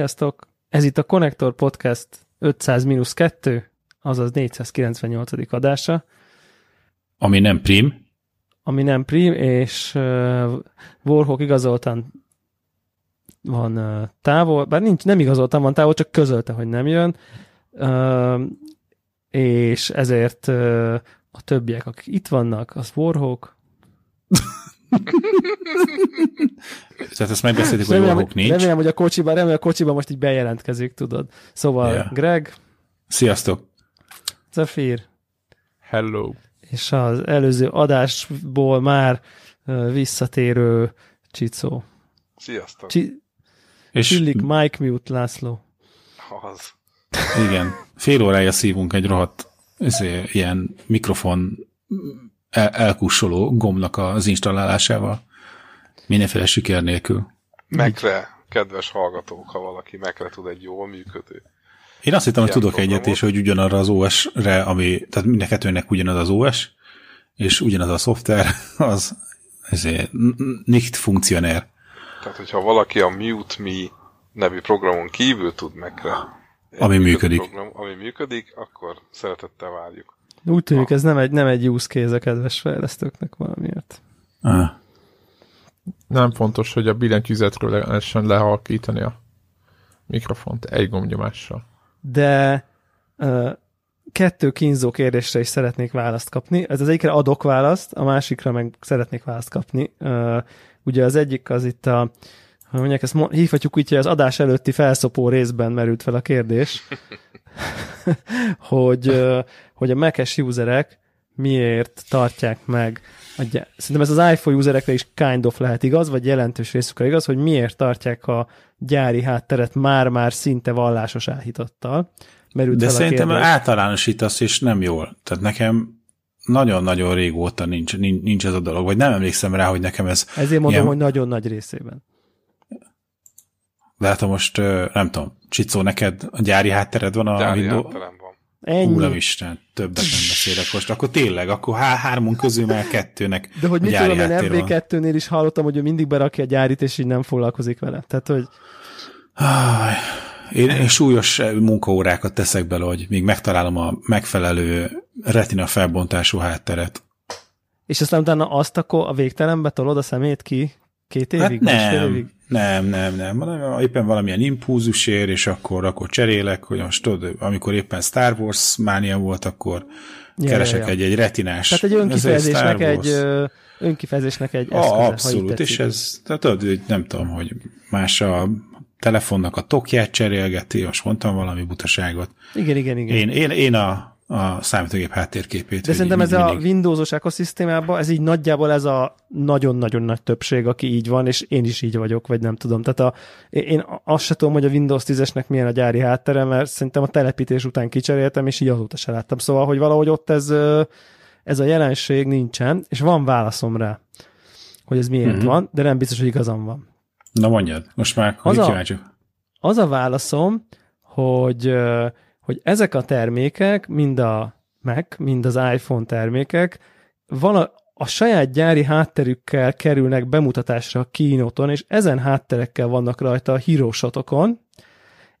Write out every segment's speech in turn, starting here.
Sziasztok! Ez itt a Connector Podcast 500-2, azaz 498. adása. Ami nem prim. Ami nem prim, és uh, Warhawk igazoltan van uh, távol, bár nincs, nem igazoltan van távol, csak közölte, hogy nem jön, uh, és ezért uh, a többiek, akik itt vannak, az Warhawk, Tehát ezt megbeszéltük, hogy Warhawk nincs. Remélem, hogy a kocsiban, remélem, a kocsiban most így bejelentkezik, tudod. Szóval yeah. Greg. Sziasztok. Zafir. Hello. És az előző adásból már visszatérő Csicó. Sziasztok. Csi- és Csillik Mike Mute László. Az. Igen. Fél órája szívunk egy rohadt ezért, ilyen mikrofon el- elkussoló gombnak az installálásával. Mindenféle siker nélkül. Megre, kedves hallgatók, ha valaki megre tud egy jól működő. Én azt hittem, hogy tudok egyet, és hogy ugyanarra az OS-re, ami, tehát mind a kettőnek ugyanaz az OS, és ugyanaz a szoftver, az ezért nicht funkcionér. Tehát, hogyha valaki a Mute Me nevű programon kívül tud megre, ami működik. Program, ami működik, akkor szeretettel várjuk. Úgy tűnik, ez nem egy, nem egy use case a kedves fejlesztőknek valamiért. Ah. Nem fontos, hogy a billentyűzetről lehessen lehalkítani a mikrofont egy gombnyomással. De uh, kettő kínzó kérdésre is szeretnék választ kapni. Ez az egyikre adok választ, a másikra meg szeretnék választ kapni. Uh, ugye az egyik az itt a hogy mondják, ezt hívhatjuk úgy, hogy az adás előtti felszopó részben merült fel a kérdés, hogy, hogy a Mac-es userek miért tartják meg, a, szerintem ez az iPhone userekre is kind of lehet igaz, vagy jelentős részükre igaz, hogy miért tartják a gyári hátteret már-már szinte vallásos áhítattal. Merült De szerintem általánosítasz, és nem jól. Tehát nekem nagyon-nagyon régóta nincs, nincs, nincs ez a dolog, vagy nem emlékszem rá, hogy nekem ez... Ezért mondom, ilyen... hogy nagyon nagy részében. De hát most nem tudom, Csicó, neked a gyári háttered van a gyári Windows? van. Ennyi. Úramisten, többet nem beszélek most. Akkor tényleg, akkor há hármunk közül már kettőnek De hogy mit tudom, én MD2-nél is hallottam, hogy ő mindig berakja a gyárit, és így nem foglalkozik vele. Tehát, hogy... Én, én súlyos munkaórákat teszek bele, hogy még megtalálom a megfelelő retina felbontású hátteret. És aztán utána azt akkor a végtelenbe tolod a szemét ki két évig? Hát nem, évig? Nem, nem, nem, nem. Éppen valamilyen impulzus ér, és akkor, akkor cserélek, hogy most tudod, amikor éppen Star Wars mánia volt, akkor ja, keresek ja, ja. egy, egy retinás. Tehát egy önkifejezésnek egy, önkifejezésnek egy eszköze, a, Abszolút, és ez, tehát tudod, nem tudom, hogy más a telefonnak a tokját cserélgeti, most mondtam valami butaságot. Igen, igen, igen. Én, én, én a a számítógép háttérképét. De szerintem ez mindig... a Windowsos ekoszisztémában, ez így nagyjából ez a nagyon-nagyon nagy többség, aki így van, és én is így vagyok, vagy nem tudom. Tehát a, én azt se tudom, hogy a Windows 10-esnek milyen a gyári háttere, mert szerintem a telepítés után kicseréltem, és így azóta se láttam. Szóval, hogy valahogy ott ez, ez a jelenség nincsen, és van válaszom rá, hogy ez miért mm-hmm. van, de nem biztos, hogy igazam van. Na mondjad, most már az a, az a válaszom, hogy hogy ezek a termékek, mind a Mac, mind az iPhone termékek, vala, a saját gyári hátterükkel kerülnek bemutatásra a kínóton, és ezen hátterekkel vannak rajta a hírósatokon,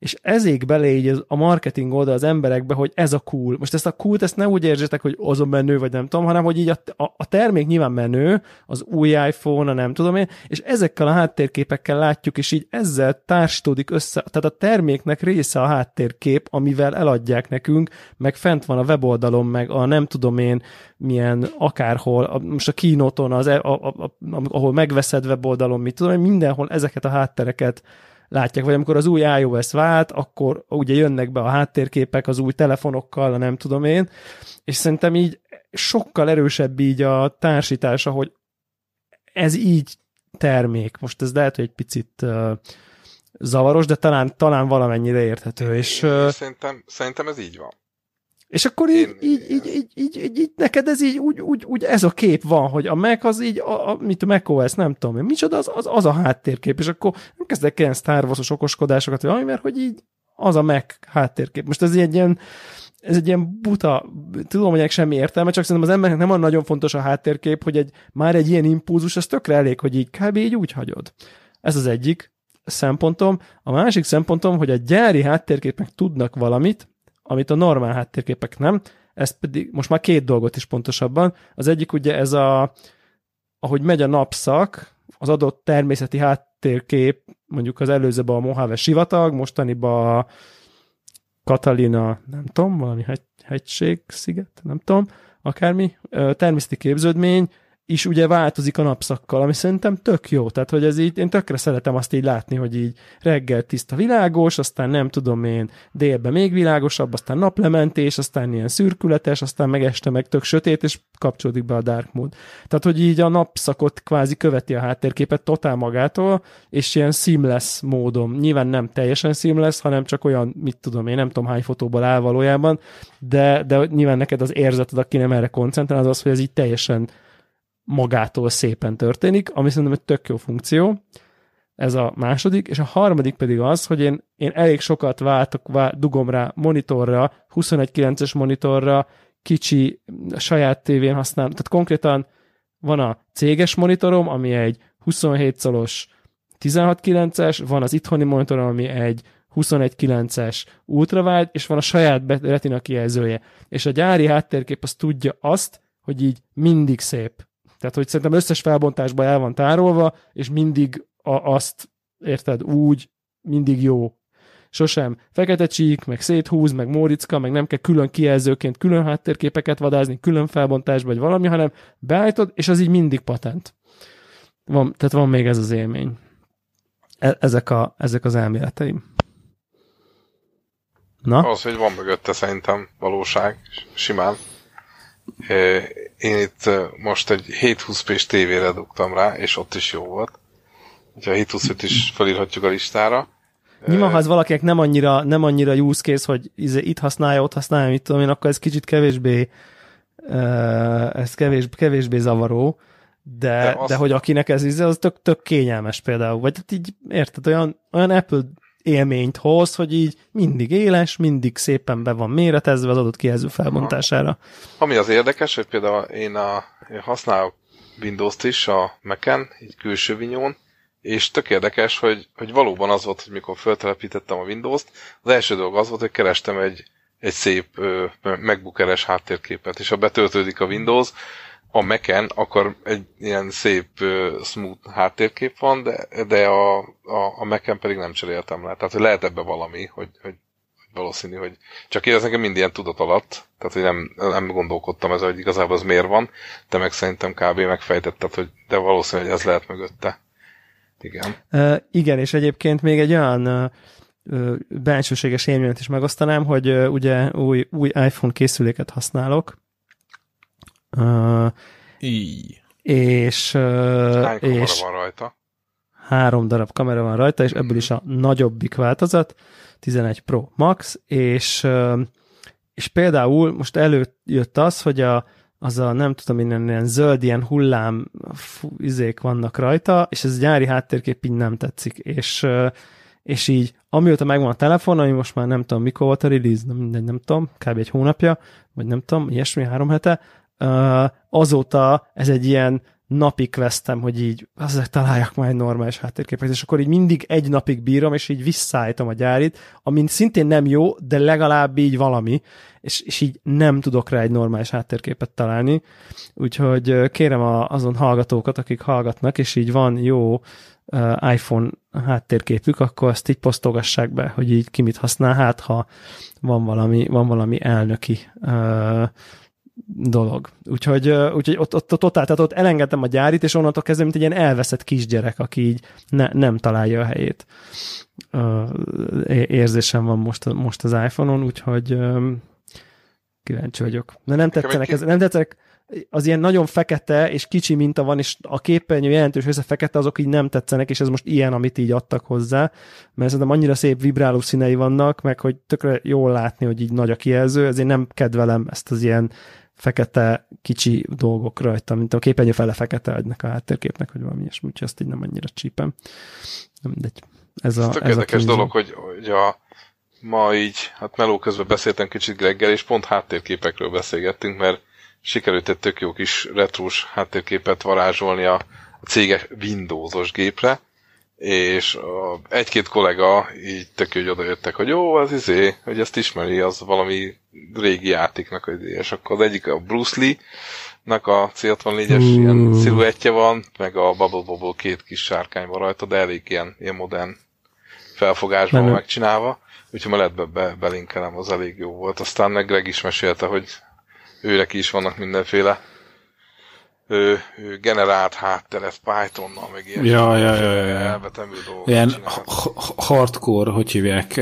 és ezék bele így a marketing oldal az emberekbe, hogy ez a cool. Most ezt a cool ezt ne úgy érzétek, hogy azon menő, vagy nem tudom, hanem hogy így a, a, a termék nyilván menő, az új iPhone, a nem tudom én, és ezekkel a háttérképekkel látjuk, és így ezzel társítódik össze, tehát a terméknek része a háttérkép, amivel eladják nekünk, meg fent van a weboldalon, meg a nem tudom én, milyen akárhol, a, most a kínóton, az, a, a, a, ahol megveszed weboldalon, mit tudom, mindenhol ezeket a háttereket látják, vagy amikor az új iOS vált, akkor ugye jönnek be a háttérképek az új telefonokkal, a nem tudom én, és szerintem így sokkal erősebb így a társítása, hogy ez így termék. Most ez lehet, hogy egy picit uh, zavaros, de talán, talán valamennyire érthető. És, uh, szerintem, szerintem ez így van. És akkor így, Én, így, így, így, így, így, így, neked ez így, úgy, úgy, úgy, ez a kép van, hogy a Mac az így, a, a, mit a macOS, nem tudom én, micsoda, az, az, az a háttérkép, és akkor nem kezdek ilyen Star Wars-os okoskodásokat, vagy mert hogy így az a Mac háttérkép. Most ez egy ilyen, ez egy ilyen buta, tudom, hogy semmi értelme, csak szerintem az embernek nem olyan nagyon fontos a háttérkép, hogy egy, már egy ilyen impulzus, az tökre elég, hogy így kb. így úgy hagyod. Ez az egyik. szempontom. A másik szempontom, hogy a gyári háttérképek tudnak valamit, amit a normál háttérképek nem, ez pedig most már két dolgot is pontosabban. Az egyik ugye ez a, ahogy megy a napszak, az adott természeti háttérkép, mondjuk az előzőben a Mojave sivatag, mostaniban a Katalina, nem tudom, valami hegy, hegység, sziget, nem tudom, akármi, természeti képződmény, is ugye változik a napszakkal, ami szerintem tök jó. Tehát, hogy ez így, én tökre szeretem azt így látni, hogy így reggel tiszta világos, aztán nem tudom én, délben még világosabb, aztán naplementés, aztán ilyen szürkületes, aztán meg este meg tök sötét, és kapcsolódik be a dark mode. Tehát, hogy így a napszakot kvázi követi a háttérképet totál magától, és ilyen seamless módon. Nyilván nem teljesen seamless, hanem csak olyan, mit tudom én, nem tudom hány fotóból áll valójában, de, de nyilván neked az érzeted, aki nem erre koncentrál, az az, hogy ez így teljesen magától szépen történik, ami szerintem egy tök jó funkció. Ez a második, és a harmadik pedig az, hogy én, én elég sokat váltok, vál, dugom rá monitorra, 21.9-es monitorra, kicsi saját tévén használom, tehát konkrétan van a céges monitorom, ami egy 27 szolos 16.9-es, van az itthoni monitorom, ami egy 21.9-es ultrawide, és van a saját retina kijelzője. És a gyári háttérkép az tudja azt, hogy így mindig szép. Tehát, hogy szerintem összes felbontásban el van tárolva, és mindig a, azt, érted, úgy, mindig jó. Sosem fekete csík, meg széthúz, meg móricka, meg nem kell külön kijelzőként külön háttérképeket vadázni, külön felbontásba, vagy valami, hanem beállítod, és az így mindig patent. Van, tehát van még ez az élmény. E- ezek, a, ezek az elméleteim. Na? Az, hogy van mögötte szerintem valóság, simán. Én itt most egy 720p-s tévére dugtam rá, és ott is jó volt. Úgyhogy a 720 is felírhatjuk a listára. Nyilván, ha ez valakinek nem annyira, nem annyira use case, hogy izé itt használja, ott használja, mit tudom én, akkor ez kicsit kevésbé ez kevés, kevésbé zavaró, de, de, azt... de hogy akinek ez izé, az tök, tök kényelmes például. Vagy hát így, érted, olyan, olyan Apple élményt hoz, hogy így mindig éles, mindig szépen be van méretezve az adott kijelző felbontására. Ami az érdekes, hogy például én, a, én használok Windows-t is a Mac-en, így külső vinyón, és tök érdekes, hogy, hogy valóban az volt, hogy mikor feltelepítettem a Windows-t, az első dolog az volt, hogy kerestem egy, egy szép MacBook háttérképet, és ha betöltődik a Windows, a Mac-en akkor egy ilyen szép smooth háttérkép van, de, de a, a, a Mac-en pedig nem cseréltem le. Tehát hogy lehet ebbe valami, hogy, hogy valószínű, hogy csak én ez nekem mind ilyen tudat alatt, tehát hogy nem, nem gondolkodtam ez, hogy igazából az miért van, de meg szerintem kb. megfejtetted, hogy de valószínű, hogy ez lehet mögötte. Igen. Uh, igen, és egyébként még egy olyan uh, bensőséges élményt is megosztanám, hogy uh, ugye új, új iPhone készüléket használok, Uh, Így. És, uh, Hány és van rajta? Három darab kamera van rajta, és ebből is a nagyobbik változat, 11 Pro Max, és, uh, és például most előjött az, hogy a, az a nem tudom, innen ilyen zöld, ilyen hullám fú, izék vannak rajta, és ez gyári háttérkép így nem tetszik, és, és így amióta megvan a telefon, ami most már nem tudom mikor volt a release, nem, nem, nem tudom, kb. egy hónapja, vagy nem tudom, ilyesmi, három hete, azóta ez egy ilyen napi questem, hogy így azért találjak majd normális háttérképet, és akkor így mindig egy napig bírom, és így visszaállítom a gyárit, ami szintén nem jó, de legalább így valami, és, és így nem tudok rá egy normális háttérképet találni. Úgyhogy kérem a, azon hallgatókat, akik hallgatnak, és így van jó uh, iPhone háttérképük, akkor azt így posztolgassák be, hogy így ki mit használ, hát ha van valami, van valami elnöki uh, dolog. Úgyhogy, úgyhogy ott, ott, ott, ott, tehát ott elengedtem a gyárit, és onnantól kezdve, mint egy ilyen elveszett kisgyerek, aki így ne, nem találja a helyét. Érzésem van most, most az iPhone-on, úgyhogy kíváncsi vagyok. De nem tetszenek, ez, nem tetszenek, az ilyen nagyon fekete és kicsi minta van, és a képernyő jelentős része fekete, azok így nem tetszenek, és ez most ilyen, amit így adtak hozzá, mert szerintem annyira szép vibráló színei vannak, meg hogy tökre jól látni, hogy így nagy a kijelző, ezért nem kedvelem ezt az ilyen fekete kicsi dolgok rajta, mint a képernyő fele fekete adnak a háttérképnek, hogy valami ilyesmi, úgyhogy azt így nem annyira csípem. Nem, de ez a, ez érdekes a dolog, hogy, hogy a, ma így, hát meló közben beszéltem kicsit Greggel, és pont háttérképekről beszélgettünk, mert sikerült egy tök jó kis retrós háttérképet varázsolni a, a céges Windowsos gépre, és egy-két kollega így tök hogy oda jöttek, hogy jó, az izé, hogy ezt ismeri, az valami régi játéknak, és akkor az egyik a Bruce Lee, nak a C64-es uh. ilyen sziluettje van, meg a Bubble Bubble két kis sárkány van rajta, de elég ilyen, ilyen modern felfogásban Menő. megcsinálva. Úgyhogy lehet be, be, belinkelem, az elég jó volt. Aztán meg Greg is mesélte, hogy őnek is vannak mindenféle ő, ő generált hátteret Pythonnal, meg ilyen ja, ja, ja, ja. elvetemű Ilyen hardcore, hogy hívják,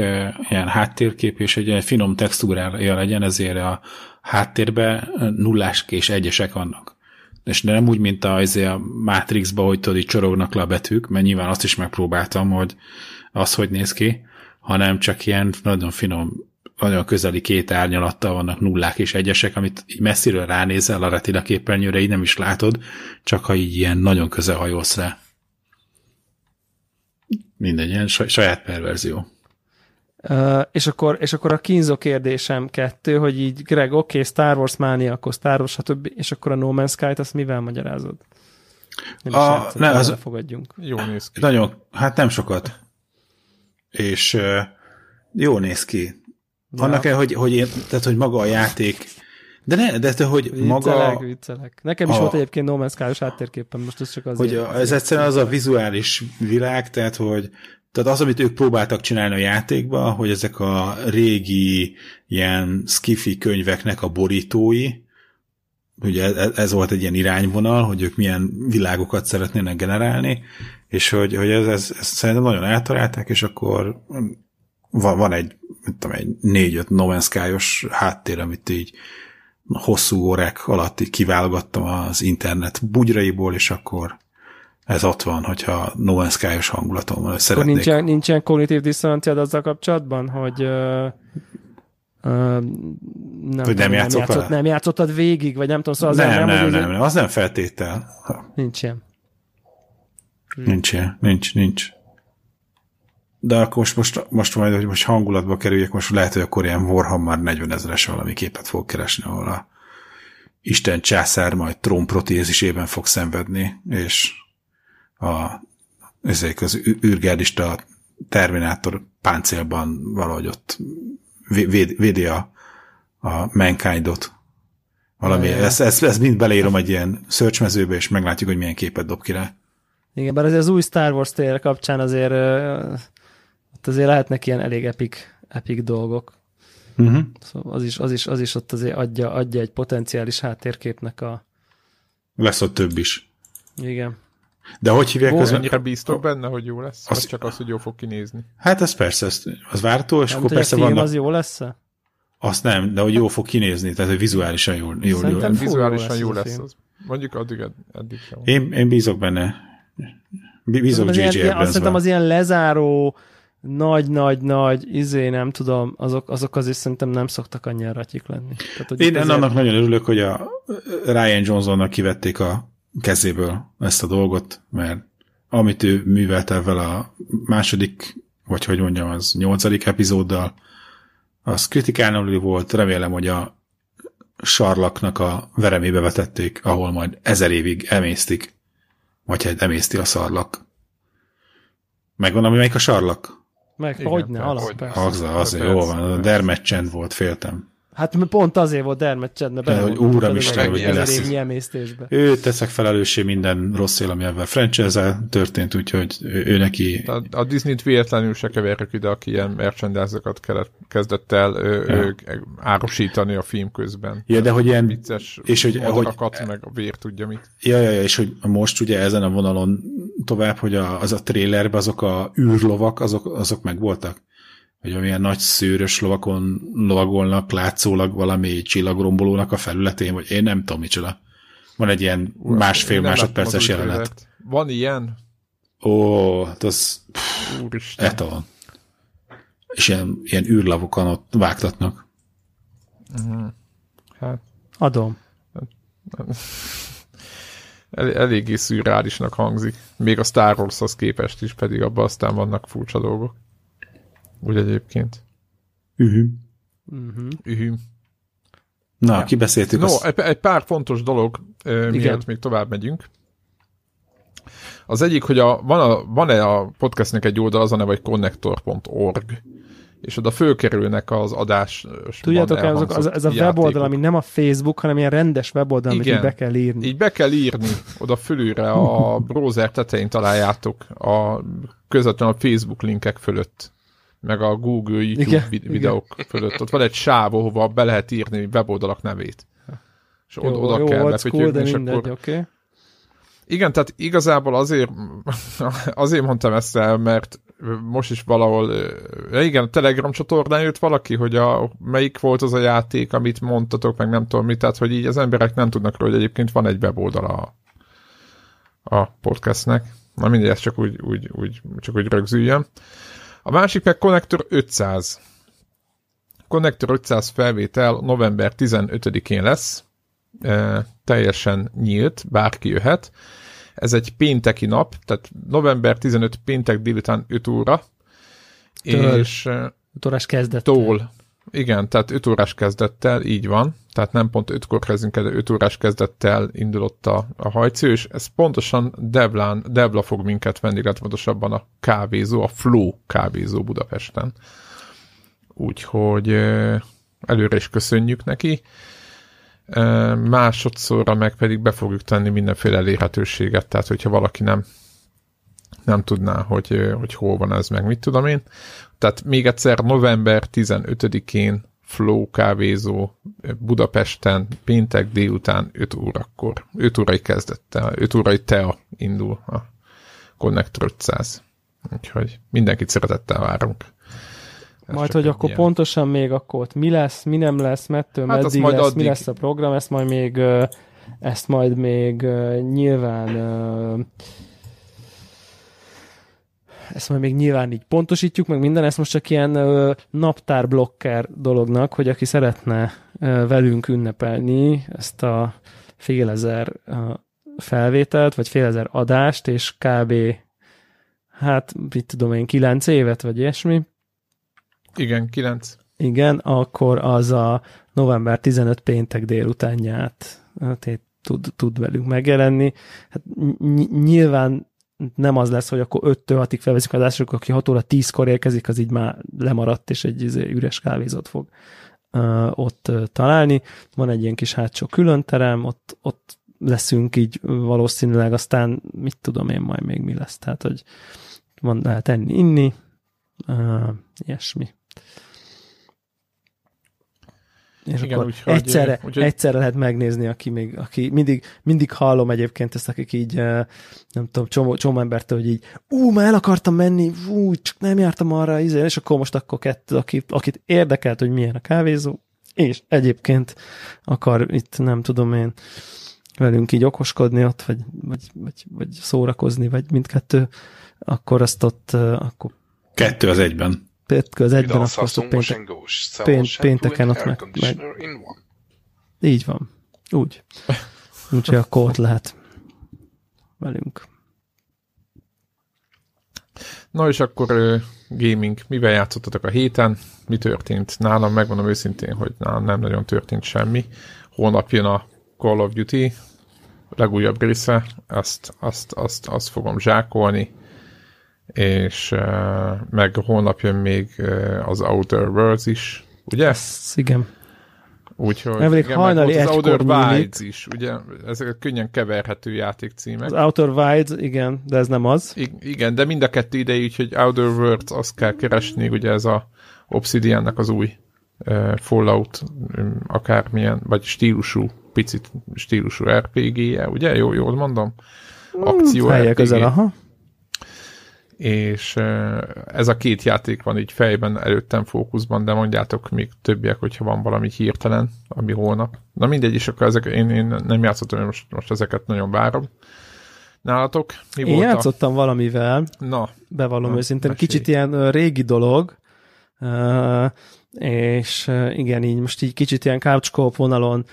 ilyen háttérkép, és egy finom textúrája legyen, ezért a háttérben nullás és egyesek vannak. És nem úgy, mint a, a Matrixba, hogy tudod, így csorognak le a betűk, mert nyilván azt is megpróbáltam, hogy az hogy néz ki, hanem csak ilyen nagyon finom, nagyon közeli két árnyalattal vannak nullák és egyesek, amit így messziről ránézel a retina képernyőre, így nem is látod, csak ha így ilyen nagyon közel hajolsz rá. Mindegy, ilyen saját perverzió. Uh, és, akkor, és akkor a kínzó kérdésem kettő, hogy így Greg, oké, okay, Star Wars mánia, akkor Star Wars, stb. És akkor a No Man's Sky-t azt mivel magyarázod? Nem a, nem, az, fogadjunk. Jó néz ki. Nagyon, hát nem sokat. És uh, jó néz ki. Ja. Annak el, hogy, hogy, én, tehát, hogy maga a játék de ne, de te, hogy viccelek, maga... Viccelek. Nekem is a, volt egyébként No Man's Sky-os háttérképpen, most ez csak az. Hogy a, ez egyszerűen az a vizuális világ, tehát, hogy tehát az, amit ők próbáltak csinálni a játékba, hogy ezek a régi ilyen skifi könyveknek a borítói, ugye ez, ez volt egy ilyen irányvonal, hogy ők milyen világokat szeretnének generálni, és hogy, hogy ez, ez, ez szerintem nagyon eltalálták, és akkor van, van egy, mint tudom, egy négy-öt No Man's Sky-os háttér, amit így hosszú órák alatt így kiválogattam az internet bugyraiból, és akkor ez ott van, hogyha No Man's Sky-os hangulatom van, szeretnék. Nincsen, nincsen kognitív diszonanciád azzal kapcsolatban, hogy uh, uh, nem, hogy nem, nem, játszott, nem játszottad végig, vagy nem tudom, szóval az nem, nem, nem, nem, nem, az nem feltétel. Nincs ilyen. Nincs ilyen, nincs, nincs. De akkor most, most, most majd, hogy most hangulatba kerüljek, most lehet, hogy akkor ilyen Warhammer 40 ezeres valami képet fog keresni, ahol a Isten császár majd trónprotézisében fog szenvedni, és a, ezek az űrgárdista Terminátor páncélban valahogy ott véd, védi a, a mankindot. Valami, ja, ezt, ezt, ezt mind beleírom egy ilyen search és meglátjuk, hogy milyen képet dob ki rá. Igen, bár azért az új Star Wars tér kapcsán azért ott azért lehetnek ilyen elég epic, epic dolgok. Uh-huh. Szóval az is, az, is, az is ott azért adja, adja egy potenciális háttérképnek a... Lesz ott több is. Igen. De hogy hívják az? Annyira bíztok benne, hogy jó lesz? Az... Vagy csak az, hogy jó fog kinézni? Hát ez persze, ez, az vártó, és nem, akkor persze van. az jó lesz -e? Azt nem, de hogy jó fog kinézni, tehát hogy vizuálisan jól, jól, jól. vizuálisan jó lesz, lesz az. Mondjuk addig, eddig sem. Én, én bízok benne. Bízok J.J. Abrams-ban. Azt szerintem az ilyen lezáró, nagy-nagy-nagy, izé, nem tudom, azok, azok azért szerintem nem szoktak annyira ratyik lenni. Tehát, hogy Én ezért... annak nagyon örülök, hogy a Ryan Johnsonnak kivették a kezéből ezt a dolgot, mert amit ő művelt ezzel a második, vagy hogy mondjam, az nyolcadik epizóddal, az kritikánul volt, remélem, hogy a sarlaknak a veremébe vetették, ahol majd ezer évig emésztik, vagy hát emészti a szarlak. Megvan, ami melyik a sarlak? Meg, hogy ne, alap. Az, az, jó van, a dermedcsend volt, féltem. Hát pont azért volt Dermet Csedne bele. Hogy úram Isten, hogy lesz. emésztésbe. Ő teszek felelőssé minden rossz él, ami ebben franchise történt, úgyhogy ő, ő neki... A, a Disney-t véletlenül se keverjük ide, aki ilyen merchandise-okat kezdett el ő, ja. ő, árusítani a film közben. Ja, de hogy ilyen... Vicces és hogy, hogy meg a vér tudja mit. Ja, ja, ja, és hogy most ugye ezen a vonalon tovább, hogy a, az a trailerben azok a űrlovak, azok, azok meg voltak hogy amilyen nagy szőrös lovakon lovagolnak látszólag valami csillagrombolónak a felületén, vagy én nem tudom micsoda. Van egy ilyen másfél másodperces jelenet. Van ilyen? Ó, hát az etalon. És ilyen, ilyen űrlavokon ott vágtatnak. Uh-huh. Hát. Adom. El, eléggé szürreálisnak hangzik. Még a Star Wars-hoz képest is, pedig abban aztán vannak furcsa dolgok. Úgy egyébként. Ühű. Uh-huh. Ühű. Na, ja. kibeszéltük. No, azt... egy, egy pár fontos dolog, uh, mielőtt még tovább megyünk. Az egyik, hogy a, van a, van-e a podcastnek egy oldal, az a neve, hogy connector.org, és oda fölkerülnek az adás. Tudjátok, azok, az, ez a weboldal, ami nem a Facebook, hanem ilyen rendes weboldal, amit így be kell írni. Így be kell írni, oda fölülre a browser tetején találjátok a közvetlenül a Facebook linkek fölött meg a Google YouTube igen, videók igen. fölött. Ott van egy sáv, ahova be lehet írni weboldalak nevét. És jó, oda, oda jó, kell cool, de mindegy, akkor... Okay. Igen, tehát igazából azért, azért mondtam ezt el, mert most is valahol, igen, Telegram csatornán jött valaki, hogy a, melyik volt az a játék, amit mondtatok, meg nem tudom mit, tehát hogy így az emberek nem tudnak róla, hogy egyébként van egy weboldala a, a podcastnek. Na mindegy, ezt csak úgy, úgy, úgy, csak úgy rögzüljem. A másik meg Connector 500. Connector 500 felvétel november 15-én lesz, e, teljesen nyílt, bárki jöhet. Ez egy pénteki nap, tehát november 15 péntek délután 5 óra. Től, és 5 órás kezdettel. Tól. Igen, tehát 5 órás kezdettel, így van. Tehát nem pont 5-kor kezdünk el, de 5 órás kezdettel indulott a, a hajcő, és ez pontosan Devlán, Devla fog minket venni, illetve pontosabban a kávézó, a Flow kávézó Budapesten. Úgyhogy előre is köszönjük neki másodszorra meg pedig be fogjuk tenni mindenféle elérhetőséget, tehát hogyha valaki nem nem tudná, hogy, hogy hol van ez, meg mit tudom én. Tehát még egyszer november 15-én Flow kávézó Budapesten péntek délután 5 órakor. 5 órai kezdettel, 5 órai TEA indul a Connect 500. Úgyhogy mindenkit szeretettel várunk. Ez majd, hogy akkor ilyen. pontosan még akkor ott mi lesz, mi nem lesz, mettől hát meddig lesz, addig... mi lesz a program, ezt majd még ezt majd még nyilván ezt majd még nyilván így pontosítjuk, meg minden, ezt most csak ilyen naptár blokker dolognak, hogy aki szeretne velünk ünnepelni ezt a fél ezer felvételt, vagy fél ezer adást, és kb. hát, mit tudom én, kilenc évet, vagy ilyesmi, igen, 9. Igen, akkor az a november 15 péntek délutánját hát, tud, tud velünk megjelenni. Hát nyilván nem az lesz, hogy akkor 5-től 6-ig felveszik az adások, aki 6 óra 10-kor érkezik, az így már lemaradt, és egy izé, üres kávézót fog uh, ott találni. Van egy ilyen kis hátsó különterem, ott, ott leszünk így valószínűleg, aztán mit tudom én majd még mi lesz. Tehát, hogy van, lehet enni, inni, uh, ilyesmi. És Igen, akkor úgy, egyszerre, úgy, egyszerre lehet megnézni, aki még, aki mindig, mindig hallom egyébként ezt, akik így, nem tudom, csomó, csomó embertől, hogy így, ú, már el akartam menni, ú, csak nem jártam arra, izé, és akkor most akkor kettő, akit, akit érdekelt, hogy milyen a kávézó, és egyébként akar itt, nem tudom én, velünk így okoskodni ott, vagy, vagy, vagy, vagy szórakozni, vagy mindkettő, akkor azt ott, akkor... Kettő az egyben az egyben azt péntek, pént, pénteken ott meg, meg. Így van. Úgy. Úgyhogy akkor ott lehet velünk. Na és akkor gaming, mivel játszottatok a héten? Mi történt? Nálam megmondom őszintén, hogy nálam nem nagyon történt semmi. Holnap jön a Call of Duty legújabb része, azt, azt, azt, azt fogom zsákolni és meg holnap jön még az Outer Worlds is, ugye? Igen. Úgyhogy Elég igen, hajnali az Outer Wilds is, ugye? Ezek a könnyen keverhető játékcímek. Az Outer Wilds, igen, de ez nem az. I- igen, de mind a kettő idei, úgyhogy Outer Worlds azt kell keresni, ugye ez a Obsidiannak az új uh, Fallout um, akármilyen, vagy stílusú, picit stílusú RPG-je, ugye? Jó, jól mondom? Akció hmm, RPG. közel, aha és ez a két játék van így fejben előttem fókuszban, de mondjátok még többiek, hogyha van valami hirtelen, ami holnap. Na mindegy, és akkor ezek, én, én nem játszottam, most, most ezeket nagyon várom. Nálatok? Mi én volt játszottam a... valamivel, Na, bevallom na, őszintén, mesélj. kicsit ilyen régi dolog, és igen, így most így kicsit ilyen couch vonalon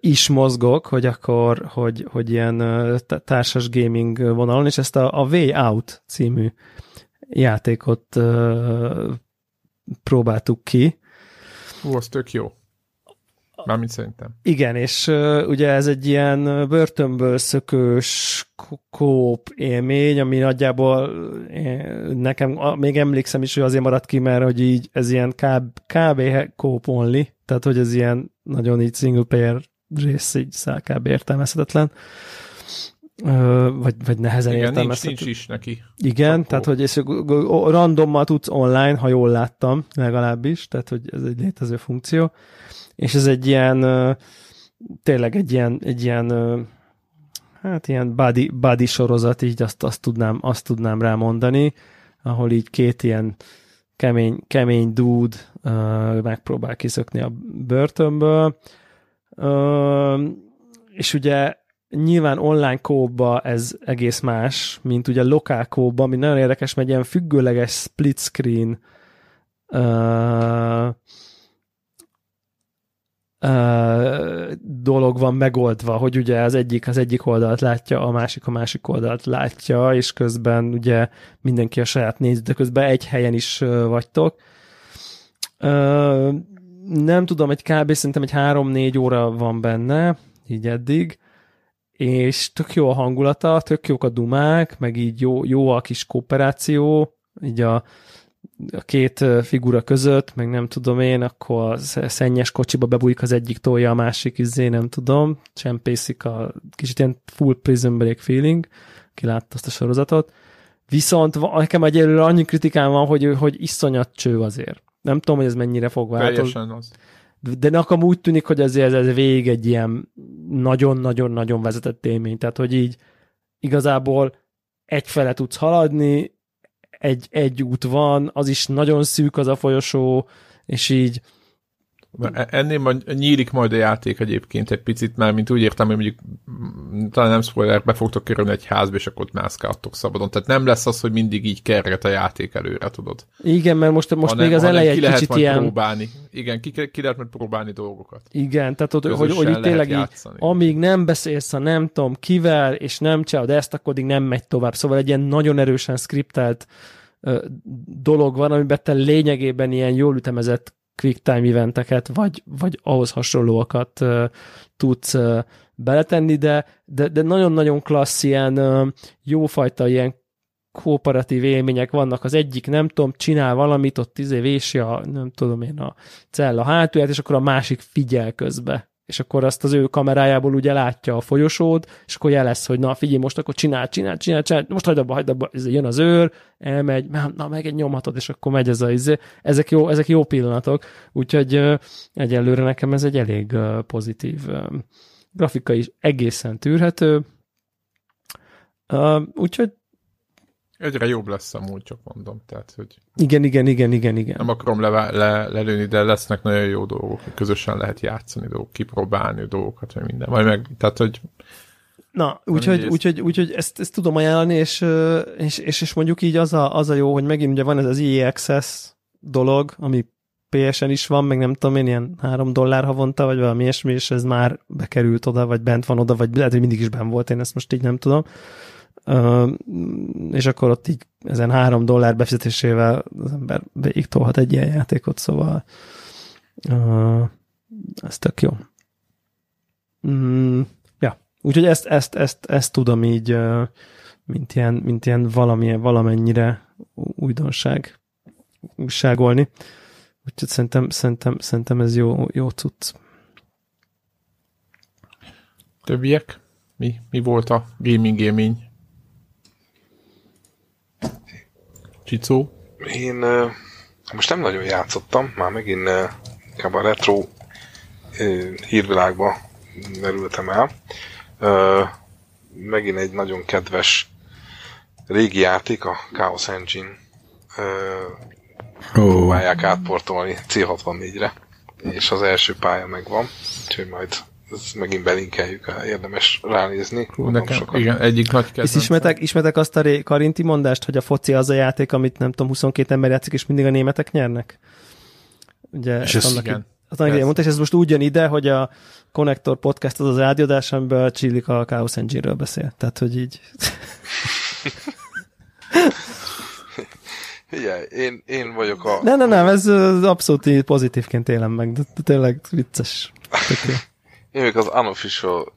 is mozgok, hogy akkor, hogy, hogy ilyen társas gaming vonalon, és ezt a, a Way Out című játékot uh, próbáltuk ki. Ú, az tök jó. Mármint szerintem. Igen, és uh, ugye ez egy ilyen börtönből szökős kóp élmény, ami nagyjából nekem még emlékszem is, hogy azért maradt ki, mert hogy így ez ilyen kb, kb kóp only, tehát hogy ez ilyen nagyon így single player rész így kb értelmezhetetlen. vagy, vagy nehezen Igen, értelmezhető. Nincs, nincs is neki. Igen, Akkor. tehát hogy és randommal tudsz online, ha jól láttam, legalábbis, tehát hogy ez egy létező funkció és ez egy ilyen, tényleg egy ilyen, egy ilyen hát ilyen body, body sorozat, így azt, azt, tudnám, azt tudnám rámondani, ahol így két ilyen kemény, kemény dude uh, megpróbál kiszökni a börtönből. Uh, és ugye nyilván online kóba ez egész más, mint ugye lokál kóba, ami nagyon érdekes, mert ilyen függőleges split screen uh, dolog van megoldva, hogy ugye az egyik az egyik oldalt látja, a másik a másik oldalt látja, és közben ugye mindenki a saját néz, de közben egy helyen is vagytok. nem tudom, egy kb. szerintem egy három-négy óra van benne, így eddig, és tök jó a hangulata, tök jók a dumák, meg így jó, jó a kis kooperáció, így a, a két figura között, meg nem tudom én, akkor a szennyes kocsiba bebújik az egyik tolja, a másik izé, nem tudom, csempészik a kicsit ilyen full prison break feeling, ki látta azt a sorozatot. Viszont nekem egyelőre annyi kritikám van, hogy, hogy iszonyat cső azért. Nem tudom, hogy ez mennyire fog változni. az. De nekem úgy tűnik, hogy azért ez, ez végig egy ilyen nagyon-nagyon-nagyon vezetett élmény. Tehát, hogy így igazából egyfele tudsz haladni, egy, egy út van, az is nagyon szűk az a folyosó, és így ennél majd, nyílik majd a játék egyébként egy picit, mert mint úgy értem, hogy mondjuk talán nem spoiler, be fogtok kerülni egy házba, és akkor ott mászkáltok szabadon. Tehát nem lesz az, hogy mindig így kerget a játék előre, tudod. Igen, mert most, most hanem, még az eleje egy kicsit ilyen... próbálni. Igen, ki, ki lehet majd próbálni dolgokat. Igen, tehát ott, hogy, hogy itt tényleg így, amíg nem beszélsz a nem tudom kivel, és nem csinálod ezt, akkor addig nem megy tovább. Szóval egy ilyen nagyon erősen skriptelt dolog van, amiben te lényegében ilyen jól ütemezett quick time eventeket, vagy, vagy ahhoz hasonlóakat uh, tudsz beletenni, de, de, de nagyon-nagyon klassz ilyen uh, jófajta ilyen kooperatív élmények vannak. Az egyik, nem tudom, csinál valamit, ott izé vési a, nem tudom én, a cella hátulját, és akkor a másik figyel közbe és akkor azt az ő kamerájából ugye látja a folyosód, és akkor jelez, hogy na figyelj, most akkor csinál, csinál, csinál, csinál, most hagyd abba, hagyd abba, jön az őr, elmegy, na meg egy nyomhatod, és akkor megy ez a izé. Ezek jó, ezek jó pillanatok, úgyhogy egyelőre nekem ez egy elég pozitív grafika is egészen tűrhető, úgyhogy Egyre jobb lesz amúgy, csak mondom. Tehát, hogy igen, igen, igen, igen, igen. Nem akarom le, le, lelőni, de lesznek nagyon jó dolgok, közösen lehet játszani dolgok, kipróbálni dolgokat, vagy minden. Majd meg, tehát, hogy Na, úgyhogy úgy, úgy, úgy, úgy, ezt, ezt tudom ajánlani, és, és, és, és mondjuk így az a, az a jó, hogy megint ugye van ez az EA Access dolog, ami PSN is van, meg nem tudom én, ilyen három dollár havonta, vagy valami ilyesmi, és ez már bekerült oda, vagy bent van oda, vagy lehet, hogy mindig is bent volt, én ezt most így nem tudom és akkor ott így ezen három dollár befizetésével az ember végig tolhat egy ilyen játékot, szóval ez tök jó. Mm, ja, úgyhogy ezt, ezt, ezt, ezt tudom így, mint ilyen, mint ilyen valamilyen, valamennyire újdonság újságolni. Úgyhogy szerintem, szerintem, szerintem ez jó, jó cucc. Többiek? Mi, mi volt a gaming élmény? Csicó? Én uh, most nem nagyon játszottam, már megint uh, inkább a retro uh, hírvilágba merültem el. Uh, megint egy nagyon kedves régi játék, a Chaos Engine uh, oh. próbálják átportolni C64-re, és az első pálya megvan, úgyhogy majd ezt megint belinkeljük, érdemes ránézni. Hú, nekem, sokat. igen, egyik nagy kedvenc. És ismertek, ismertek azt a ré, karinti mondást, hogy a foci az a játék, amit nem tudom, 22 ember játszik, és mindig a németek nyernek? Ugye, és ez, annak, igen. Az annak ez. mondta, és ez most úgy jön ide, hogy a Connector Podcast az az rádiódás, amiben Csillik a Chaos Engine-ről beszél. Tehát, hogy így... Figyelj, én, én vagyok a... Nem, nem, nem, ez abszolút pozitívként élem meg, de tényleg vicces. Én még az unofficial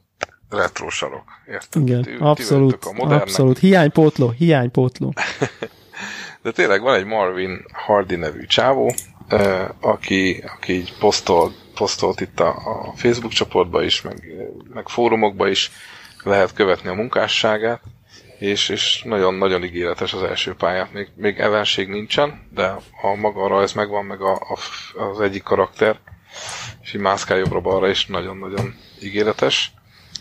retro sarok, érted? Igen, Ti- ti abszolút, vagytok a abszolút. Hiánypótló, hiánypótló. De tényleg van egy Marvin Hardy nevű csávó, aki, aki így posztolt, posztolt itt a, a Facebook csoportba is, meg, meg fórumokba is lehet követni a munkásságát, és, és nagyon-nagyon ígéretes az első pályát. Még, még ellenség nincsen, de a maga a rajz megvan, meg a, a, az egyik karakter, és így mászkál jobbra-balra is nagyon-nagyon ígéretes.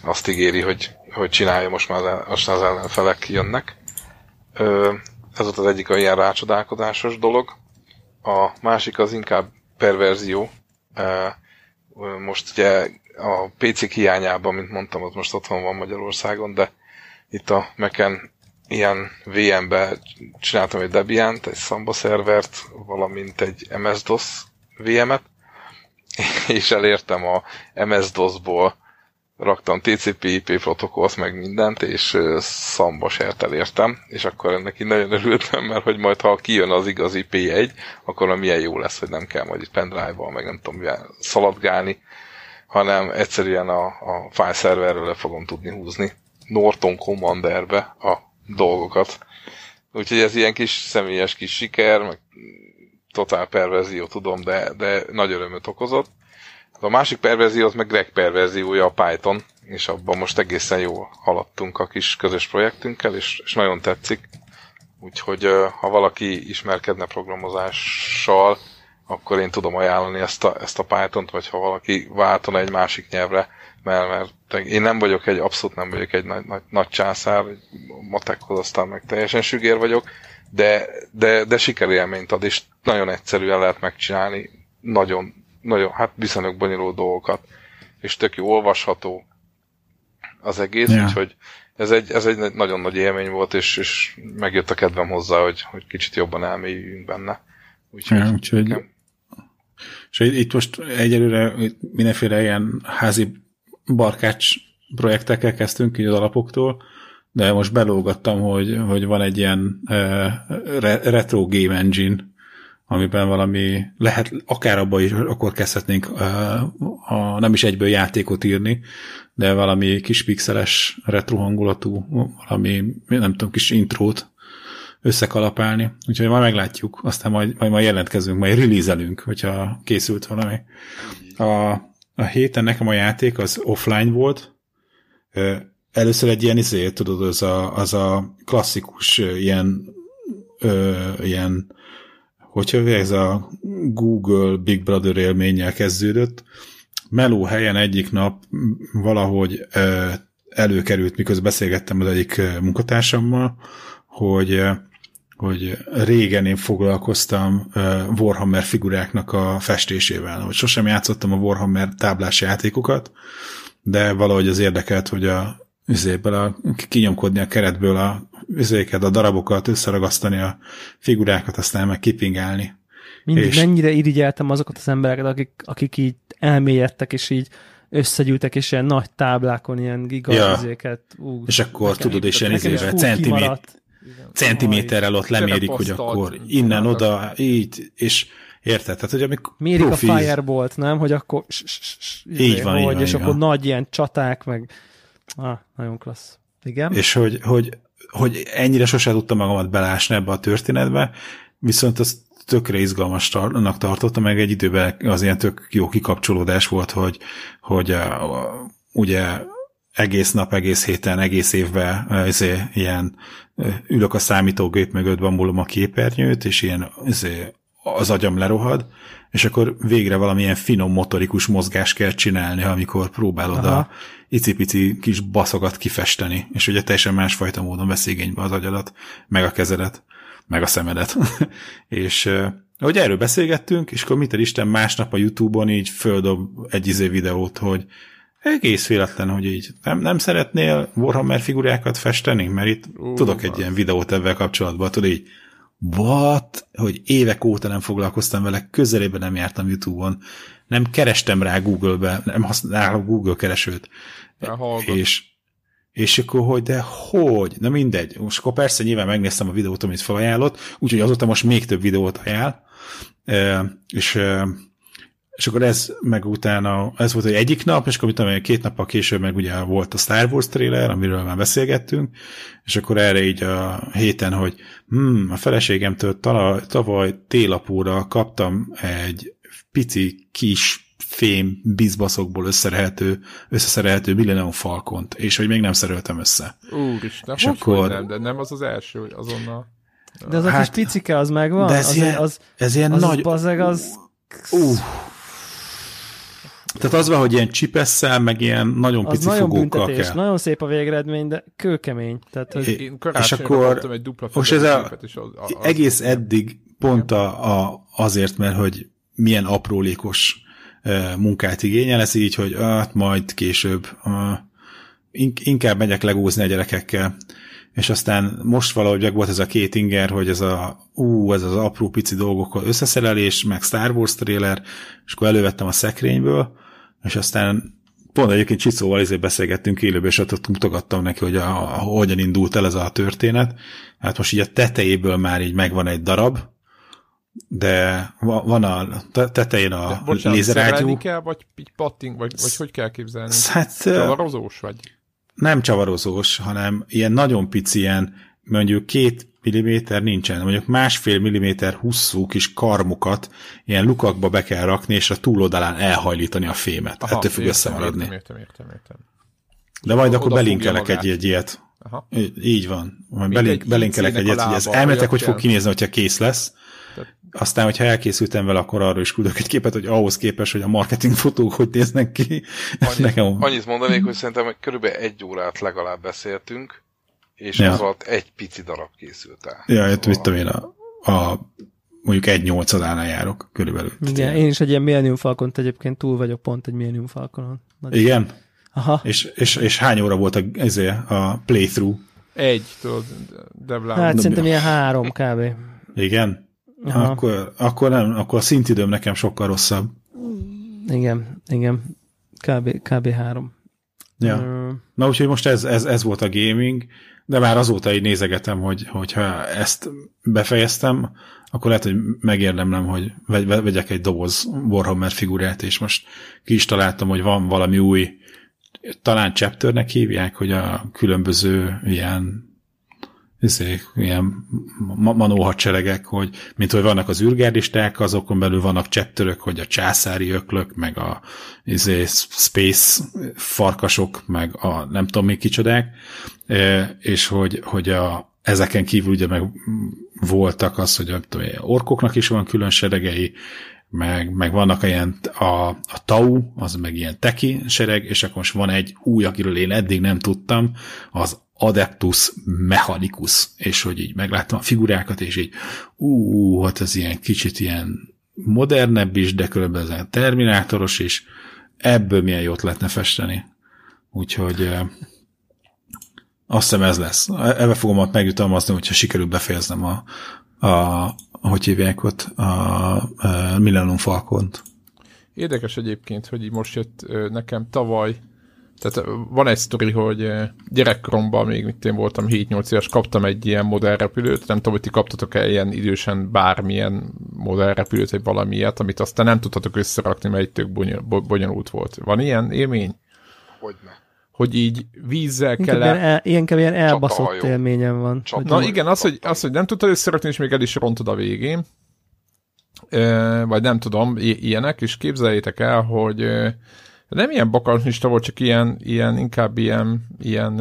Azt ígéri, hogy, hogy csinálja, most már most az ellenfelek jönnek. Ö, ez volt az egyik a ilyen rácsodálkozásos dolog. A másik az inkább perverzió. Most ugye a PC hiányában, mint mondtam, az most otthon van Magyarországon, de itt a Mac-en ilyen VM-be csináltam egy Debian-t, egy Samba szervert, valamint egy MS-DOS VM-et, és elértem a MS-DOS-ból raktam TCP/IP protokollt, meg mindent, és ö, Samba sert elértem, és akkor ennek így nagyon örültem, mert hogy majd ha kijön az igazi P1, akkor milyen jó lesz, hogy nem kell majd itt pendrive-val, meg nem tudom, szaladgálni, hanem egyszerűen a, a file szerverről le fogom tudni húzni Norton Commanderbe a dolgokat. Úgyhogy ez ilyen kis személyes kis siker, meg totál perverzió, tudom, de, de nagy örömöt okozott. A másik perverzió az meg Greg perverziója a Python, és abban most egészen jól haladtunk a kis közös projektünkkel, és, és nagyon tetszik. Úgyhogy ha valaki ismerkedne programozással, akkor én tudom ajánlani ezt a, ezt a Python-t, vagy ha valaki váltana egy másik nyelvre, mert, mert én nem vagyok egy, abszolút nem vagyok egy nagy, nagy, nagy császár, matekhoz aztán meg teljesen sügér vagyok, de, de, de sikerélményt ad, és nagyon egyszerűen lehet megcsinálni, nagyon, nagyon, hát viszonylag bonyolult dolgokat, és tök jó olvasható az egész, yeah. úgyhogy ez egy, ez egy nagyon nagy élmény volt, és, és megjött a kedvem hozzá, hogy, hogy kicsit jobban elmélyüljünk benne. Úgyhogy, Ja, úgyhogy- És itt most egyelőre mindenféle ilyen házi barkács projektekkel kezdtünk így az alapoktól, de most belógattam, hogy, hogy van egy ilyen re, retro game engine, amiben valami, lehet akár abban is, akkor kezdhetnénk uh, a, nem is egyből játékot írni, de valami kis pixeles retro hangulatú, valami, nem tudom, kis intrót összekalapálni. Úgyhogy majd meglátjuk, aztán majd, majd, majd jelentkezünk, majd releaselünk, hogyha készült valami. A, a héten nekem a játék az offline volt. Először egy ilyen izé, tudod, az a, az a klasszikus ilyen, ö, ilyen hogy hívják, ez a Google Big Brother élménnyel kezdődött. Meló helyen egyik nap valahogy ö, előkerült, miközben beszélgettem az egyik munkatársammal, hogy hogy régen én foglalkoztam Warhammer figuráknak a festésével. Hogy sosem játszottam a Warhammer táblás játékokat, de valahogy az érdekelt, hogy a üzéből a, kinyomkodni a keretből a üzéket, a darabokat, összeragasztani a figurákat, aztán meg kipingálni. Mindig És- mennyire irigyeltem azokat az embereket, akik, akik így elmélyedtek, és így összegyűltek, és ilyen nagy táblákon ilyen Ja. gigazéket. Ú, És akkor tudod, és ilyen izével, centimét, centiméterrel ott lemérik, hogy akkor innen, oda, így, és érted? Tehát, hogy amikor Mérik profi- a firebolt, nem? Hogy akkor s- s- s- Így van, így hogy, van, és így akkor van. nagy ilyen csaták, meg ah, nagyon klassz. Igen? és hogy, hogy, hogy ennyire sose tudtam magamat belásni ebbe a történetbe, viszont azt tökre izgalmasnak tartottam, meg egy időben az ilyen tök jó kikapcsolódás volt, hogy, hogy uh, ugye egész nap, egész héten, egész évben izé, ilyen ülök a számítógép mögött, bambulom a képernyőt, és ilyen izé, az agyam lerohad, és akkor végre valamilyen finom motorikus mozgást kell csinálni, amikor próbálod Aha. a icipici kis baszokat kifesteni, és ugye teljesen másfajta módon vesz igénybe az agyadat, meg a kezedet, meg a szemedet. és uh, ahogy erről beszélgettünk, és akkor mit Isten másnap a Youtube-on így földob egy izé videót, hogy egész véletlen, hogy így nem, nem szeretnél Warhammer figurákat festeni, mert itt Ú, tudok egy az. ilyen videót ebben kapcsolatban, tudod így, what? Hogy évek óta nem foglalkoztam vele, közelében nem jártam YouTube-on, nem kerestem rá Google-be, nem használom Google keresőt. És, és akkor, hogy de hogy? Na mindegy. Most akkor persze nyilván megnéztem a videót, amit felajánlott, úgyhogy azóta most még több videót ajánl. E, és és akkor ez meg utána, ez volt egy egyik nap, és akkor mit két nappal később meg ugye volt a Star Wars trailer, amiről már beszélgettünk, és akkor erre így a héten, hogy hmm, a feleségemtől tavaly, tavaly télapóra kaptam egy pici kis fém bizbaszokból összeszerelhető, összeszerelhető Millennium Falcont, és hogy még nem szereltem össze. Úristen, és akkor... nem, de nem az az első, hogy azonnal... De az hát, a kis hát, picike, az megvan? De ez az, ilyen, az, ez ilyen az nagy... Bazeg, az... Uh. Tehát az van, hogy ilyen csipesszel, meg ilyen nagyon pici nagyon fogókkal büntetés, kell. Nagyon szép a végeredmény, de kőkemény. Tehát, hogy... Én és akkor egy dupla most ez a, és az, az, egész eddig pont a, a, azért, mert hogy milyen aprólékos munkát igényel, ez így, hogy hát majd később inkább megyek legózni a gyerekekkel. És aztán most valahogy meg volt ez a két inger, hogy ez a ú, ez az apró pici dolgok összeszerelés, meg Star Wars trailer, és akkor elővettem a szekrényből, és aztán pont egyébként Csicóval ezért beszélgettünk élőben, és ott mutogattam neki, hogy a, a, hogyan indult el ez a történet. Hát most így a tetejéből már így megvan egy darab, de van a tetején a lézerágyú. kell, vagy így patting, vagy, vagy hogy kell képzelni? Hát, csavarozós vagy? Nem csavarozós, hanem ilyen nagyon pici, ilyen mondjuk két milliméter nincsen, mondjuk másfél milliméter hosszú kis karmukat ilyen lukakba be kell rakni, és a túloldalán elhajlítani a fémet. Aha, Ettől függ összemaradni. Értem, értem, értem, értem. De majd akkor belinkelek egy, egy ilyet. Aha. Így van. Majd belink, belinkelek egy ilyet, hogy ez elmetek, hogy fog kinézni, hogyha kész lesz aztán, hogyha elkészültem vele, akkor arról is küldök egy képet, hogy ahhoz képes, hogy a marketing fotók hogy néznek ki. Annyi, Nekem... Annyit mondanék, hogy szerintem hogy körülbelül egy órát legalább beszéltünk, és ja. az alatt egy pici darab készült el. Ja, szóval... mit tudom én, a, a mondjuk egy nyolcadánál járok körülbelül. Igen, én is egy ilyen Millennium falcon egyébként túl vagyok pont egy Millennium Falconon. Nagy Igen? Aha. És, és, és hány óra volt a, ezért a playthrough? Egy, tudod, Devlán. Hát szerintem ilyen három kb. Igen? Akkor, akkor, nem, akkor a szintidőm nekem sokkal rosszabb. Igen, igen. Kb, kb. három. Ja. Uh, Na úgyhogy most ez, ez, ez volt a gaming, de már azóta így nézegetem, hogy, hogyha ezt befejeztem, akkor lehet, hogy megérdemlem, hogy vegyek egy doboz Warhammer figurát, és most ki is találtam, hogy van valami új, talán chapternek hívják, hogy a különböző ilyen izé, ilyen manó hadseregek, hogy mint hogy vannak az űrgárdisták, azokon belül vannak csettörök, hogy a császári öklök, meg a izé, space farkasok, meg a nem tudom még kicsodák, és hogy, hogy a, ezeken kívül ugye meg voltak az, hogy a, tudom, orkoknak is van külön seregei, meg, meg vannak ilyen, a, a Tau, az meg ilyen teki sereg, és akkor most van egy új, akiről én eddig nem tudtam, az Adeptus Mechanicus, és hogy így megláttam a figurákat, és így ú, hát ez ilyen kicsit ilyen modernebb is, de körülbelül ez terminátoros is, ebből milyen jót lehetne festeni. Úgyhogy azt hiszem ez lesz. Ebbe fogom ott megjutalmazni, hogyha sikerül befejeznem a, a hogy hívják ott, a, a Millennium Falcont. Érdekes egyébként, hogy most jött nekem tavaly tehát van egy sztori, hogy gyerekkoromban, még mit én voltam 7-8 éves, kaptam egy ilyen modellrepülőt, nem tudom, hogy ti kaptatok-e ilyen idősen bármilyen modellrepülőt, vagy valamilyet, amit aztán nem tudhatok összerakni, mert egy tök bonyolult volt. Van ilyen élmény? Hogyne. Hogy így vízzel kell el... el... Ilyen, ilyen elbaszott élményem van. Hogy... Na igen, az hogy, az, hogy nem tudtad összerakni, és még el is rontod a végén. vagy nem tudom, ilyenek, és képzeljétek el, hogy nem ilyen bakancsista volt, csak ilyen, ilyen inkább ilyen, ilyen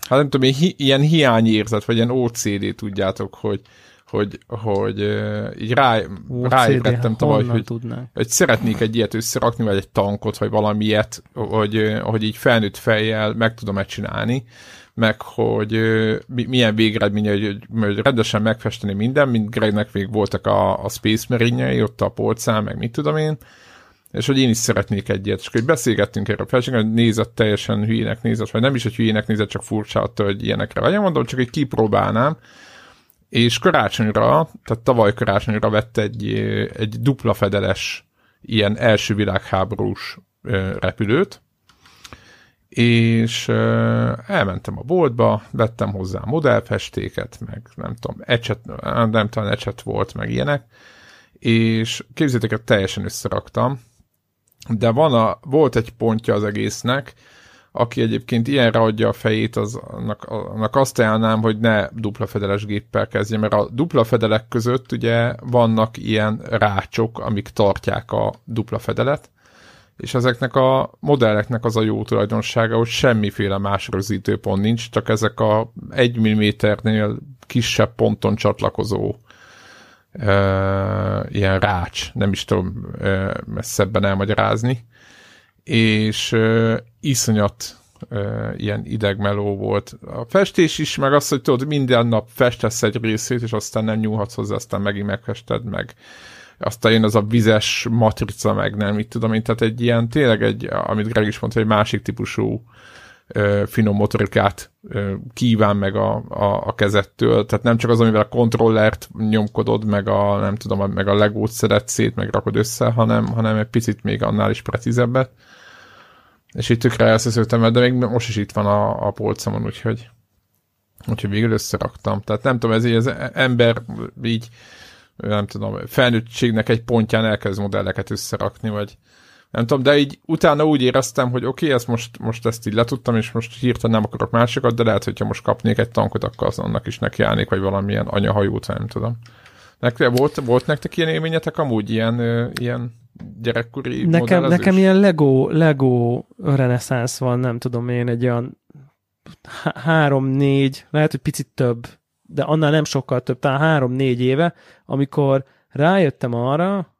hát nem tudom, ilyen, hi, ilyen hiányérzet, vagy ilyen OCD, tudjátok, hogy, hogy, hogy így rá, ráébredtem hát tavaly, hogy, hogy szeretnék egy ilyet összerakni, vagy egy tankot, vagy valamilyet, hogy, hogy így felnőtt fejjel meg tudom-e csinálni, meg hogy milyen végeredménye, hogy, hogy rendesen megfesteni minden, mint Gregnek még voltak a, a Space Marine-jei, ott a polcán, meg mit tudom én, és hogy én is szeretnék egyet. És hogy beszélgettünk erről a felségről, hogy nézett teljesen hülyének nézett, vagy nem is, hogy hülyének nézett, csak furcsa attól, hogy ilyenekre vagy. Mondom, csak egy kipróbálnám. És karácsonyra, tehát tavaly karácsonyra vett egy, egy dupla fedeles ilyen első világháborús repülőt, és elmentem a boltba, vettem hozzá modellfestéket, meg nem tudom, ecset, nem talán ecset volt, meg ilyenek, és képzétek el, teljesen összeraktam, de van a, volt egy pontja az egésznek, aki egyébként ilyenre adja a fejét, az, annak, annak azt ajánlnám, hogy ne dupla fedeles géppel kezdje, mert a dupla fedelek között ugye vannak ilyen rácsok, amik tartják a dupla fedelet, és ezeknek a modelleknek az a jó tulajdonsága, hogy semmiféle más rögzítőpont nincs, csak ezek a egy milliméternél kisebb ponton csatlakozó ilyen rács, nem is tudom messzebben elmagyarázni, és iszonyat ilyen idegmeló volt. A festés is, meg az, hogy tudod, minden nap festesz egy részét, és aztán nem nyúlhatsz hozzá, aztán megint megfested, meg aztán jön az a vizes matrica, meg nem, mit tudom én, tehát egy ilyen, tényleg egy, amit Greg is mondta, egy másik típusú ö, finom motorikát kíván meg a, a, a kezettől, tehát nem csak az, amivel a kontrollert nyomkodod, meg a, nem tudom, meg a legót szedett szét, meg rakod össze, hanem, hanem egy picit még annál is precízebbet. És itt tökre elszeszültem, de még most is itt van a, a polcomon, úgyhogy úgyhogy végül összeraktam. Tehát nem tudom, ez így az ember így nem tudom, felnőttségnek egy pontján elkezd modelleket összerakni, vagy nem tudom, de így utána úgy éreztem, hogy oké, okay, ezt most, most ezt így letudtam, és most hirtelen nem akarok másikat, de lehet, hogyha most kapnék egy tankot, akkor az annak is nekiállnék, vagy valamilyen anyahajót, nem tudom. Nektek, volt, volt nektek ilyen élményetek amúgy, ilyen, ilyen gyerekkori nekem, nekem ilyen Lego, Lego reneszánsz van, nem tudom én, egy olyan három-négy, lehet, hogy picit több de annál nem sokkal több, talán három-négy éve, amikor rájöttem arra,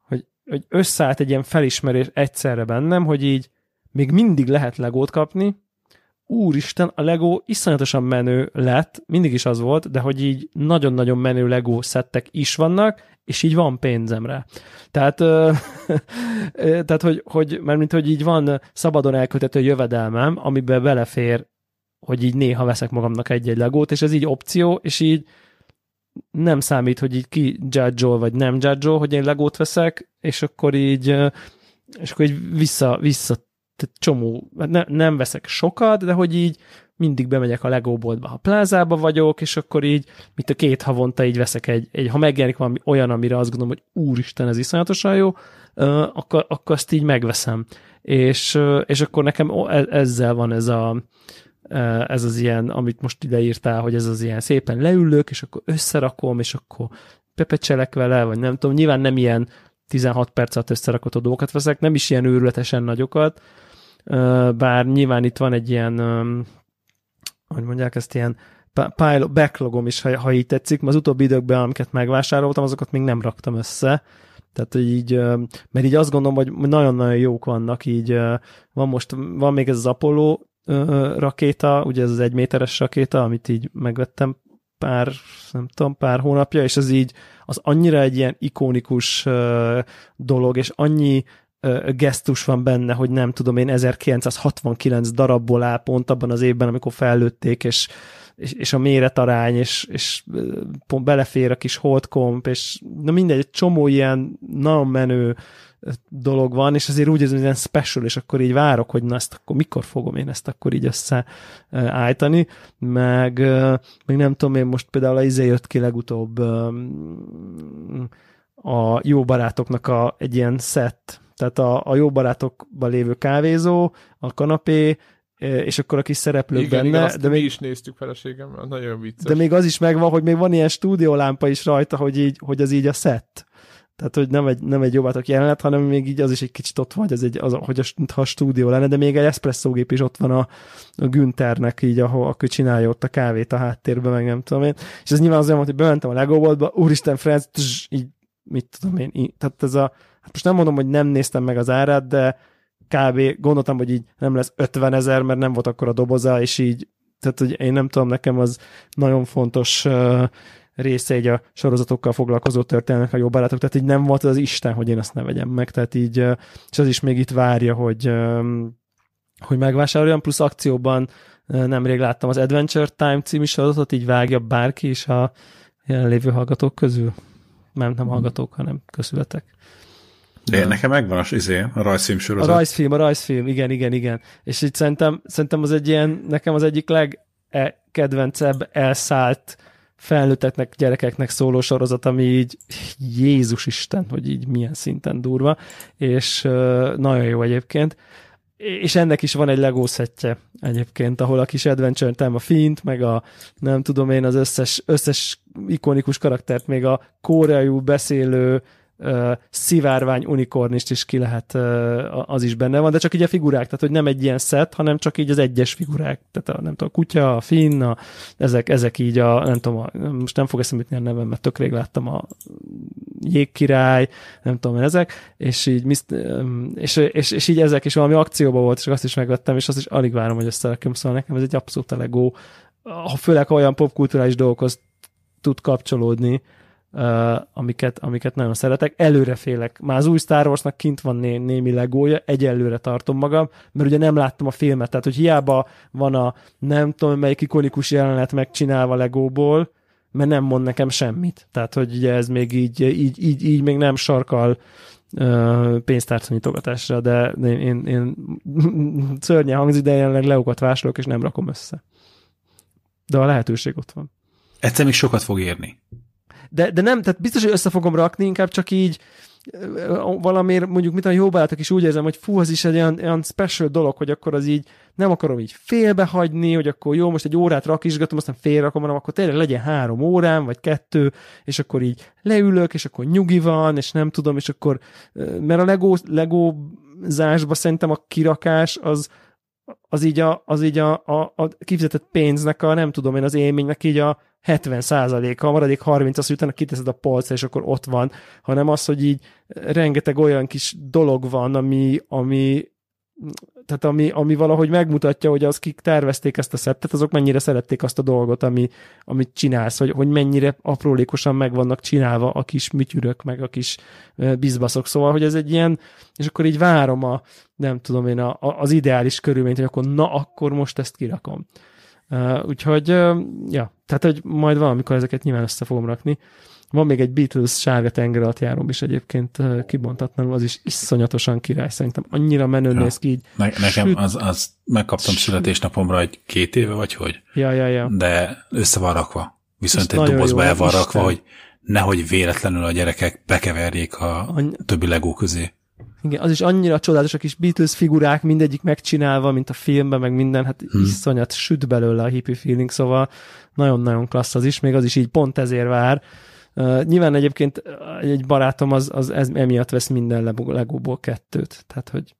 hogy, összeállt egy ilyen felismerés egyszerre bennem, hogy így még mindig lehet legót kapni, úristen, a Lego iszonyatosan menő lett, mindig is az volt, de hogy így nagyon-nagyon menő Lego szettek is vannak, és így van pénzem rá. Tehát, ö, tehát hogy, hogy, mert mint hogy így van szabadon elkötető jövedelmem, amiben belefér hogy így néha veszek magamnak egy-egy legót, és ez így opció, és így nem számít, hogy így ki judge vagy nem judge hogy én legót veszek, és akkor így és akkor így vissza, vissza tehát csomó, hát ne, nem veszek sokat, de hogy így mindig bemegyek a Lego boltba, ha plázába vagyok, és akkor így, mint a két havonta így veszek egy, egy ha megjelenik valami olyan, amire azt gondolom, hogy úristen, ez iszonyatosan jó, akkor, akkor azt így megveszem. És, és akkor nekem e, ezzel van ez a, ez az ilyen, amit most ideírtál, hogy ez az ilyen szépen leülök, és akkor összerakom, és akkor pepecselek vele, vagy nem tudom, nyilván nem ilyen 16 perc alatt összerakott dolgokat veszek, nem is ilyen őrületesen nagyokat, bár nyilván itt van egy ilyen, hogy mondják ezt, ilyen pile, backlogom is, ha, ha így tetszik, mert az utóbbi időkben, amiket megvásároltam, azokat még nem raktam össze, tehát, így, mert így azt gondolom, hogy nagyon-nagyon jók vannak, így van most, van még ez az Apollo rakéta, ugye ez az egyméteres rakéta, amit így megvettem pár, nem tudom, pár hónapja, és az így, az annyira egy ilyen ikonikus dolog, és annyi gesztus van benne, hogy nem tudom én, 1969 darabból áll pont abban az évben, amikor fellőtték, és, és, és a méretarány, és, és pont belefér a kis holdkomp, és na mindegy, egy csomó ilyen nagyon menő dolog van, és azért úgy érzem, hogy ilyen special, és akkor így várok, hogy na ezt akkor mikor fogom én ezt akkor így összeállítani, meg, meg nem tudom én most például a izé jött ki legutóbb a jó barátoknak a, egy ilyen set, tehát a, a jó barátokban lévő kávézó, a kanapé, és akkor a kis szereplők igen, benne. Igen, de még is néztük feleségem, nagyon vicces. De még az is megvan, hogy még van ilyen stúdiólámpa is rajta, hogy, így, hogy az így a set. Tehát, hogy nem egy, nem egy jobbátok jelenet, hanem még így az is egy kicsit ott vagy, az egy, az, hogy a, ha a stúdió lenne, de még egy eszpresszógép is ott van a, a Günternek, így, ahol akkor csinálja ott a kávét a háttérben, meg nem tudom én. És ez nyilván azért volt, hogy bementem a Lego boltba, úristen, Franz, tss, így, mit tudom én, így, tehát ez a, hát most nem mondom, hogy nem néztem meg az árát, de kb. gondoltam, hogy így nem lesz 50 ezer, mert nem volt akkor a doboza, és így, tehát hogy én nem tudom, nekem az nagyon fontos uh, része egy a sorozatokkal foglalkozó történelmek a jó barátok, tehát így nem volt az Isten, hogy én azt ne vegyem meg, tehát így, és az is még itt várja, hogy, hogy megvásároljam, plusz akcióban nemrég láttam az Adventure Time című sorozatot, így vágja bárki is a jelenlévő hallgatók közül. Nem, nem hallgatók, hanem közületek. De nekem megvan az izé, a rajzfilm sorozat. A rajzfilm, a rajzfilm, igen, igen, igen. És így szerintem, szerintem az egy ilyen, nekem az egyik legkedvencebb elszállt felnőtteknek, gyerekeknek szóló sorozat, ami így Jézus Isten, hogy így milyen szinten durva, és nagyon jó egyébként. És ennek is van egy Lego szettje egyébként, ahol a kis Adventure Time, a Fint, meg a nem tudom én az összes, összes ikonikus karaktert, még a koreai beszélő uh, szivárvány unikornist is ki lehet, uh, az is benne van, de csak így a figurák, tehát hogy nem egy ilyen szett, hanem csak így az egyes figurák, tehát a, nem tudom, a kutya, a finn, a, ezek, ezek így a, nem tudom, a, most nem fog eszembe jutni a nevem, mert tök rég láttam a jégkirály, nem tudom, ezek, és így, és, és, és, így ezek is valami akcióban volt, és azt is megvettem, és azt is alig várom, hogy összerakom, szóval nekem ez egy abszolút a Lego, főleg olyan popkulturális dolgokhoz tud kapcsolódni, uh, amiket, amiket nagyon szeretek. Előre félek. Már az új Star Warsnak kint van né, némi legója, egyelőre tartom magam, mert ugye nem láttam a filmet, tehát hogy hiába van a nem tudom melyik ikonikus jelenet megcsinálva legóból, mert nem mond nekem semmit. Tehát, hogy ugye ez még így, így, így, így még nem sarkal uh, pénztárcanyitogatásra, de én, én, én szörnyen hangzik, de jelenleg leókat vásárolok, és nem rakom össze. De a lehetőség ott van. Egyszer még sokat fog érni. De, de nem, tehát biztos, hogy össze fogom rakni, inkább csak így valamiért mondjuk, mint a jó barátok is úgy érzem, hogy fú, az is egy olyan, olyan special dolog, hogy akkor az így nem akarom így félbehagyni, hogy akkor jó, most egy órát rakisgatom, aztán félrakom, hanem akkor tényleg legyen három órám, vagy kettő, és akkor így leülök, és akkor nyugi van, és nem tudom, és akkor, mert a Lego, Lego zásba szerintem a kirakás az, az így a, az így a, a, a kifizetett pénznek a, nem tudom én, az élménynek így a 70 százaléka, a maradék 30 az utána kiteszed a polcra, és akkor ott van, hanem az, hogy így rengeteg olyan kis dolog van, ami, ami tehát ami, ami valahogy megmutatja, hogy az, kik tervezték ezt a szettet, azok mennyire szerették azt a dolgot, ami, amit csinálsz, hogy, hogy mennyire aprólékosan meg vannak csinálva a kis műtyürök, meg a kis bizbaszok. Szóval, hogy ez egy ilyen, és akkor így várom a, nem tudom én, a, a, az ideális körülményt, hogy akkor na, akkor most ezt kirakom. Uh, úgyhogy, uh, ja, tehát, hogy majd valamikor ezeket nyilván össze fogom rakni. Van még egy Beatles sárga tenger alatt járom is egyébként uh, kibontatlanul, az is iszonyatosan király, szerintem annyira menő ja. néz ki így. Ne, nekem Süt... az, az megkaptam születésnapomra egy két éve, vagy hogy? Ja, ja, ja. De össze van rakva. Viszont egy dobozba el van rakva, hogy nehogy véletlenül a gyerekek bekeverjék a Any... többi legó közé. Igen, az is annyira csodálatos a kis Beatles figurák, mindegyik megcsinálva, mint a filmben, meg minden, hát hmm. iszonyat süt belőle a hippie feeling, szóval nagyon-nagyon klassz az is, még az is így pont ezért vár. Uh, nyilván egyébként egy barátom az, az ez, emiatt vesz minden legóból kettőt, tehát hogy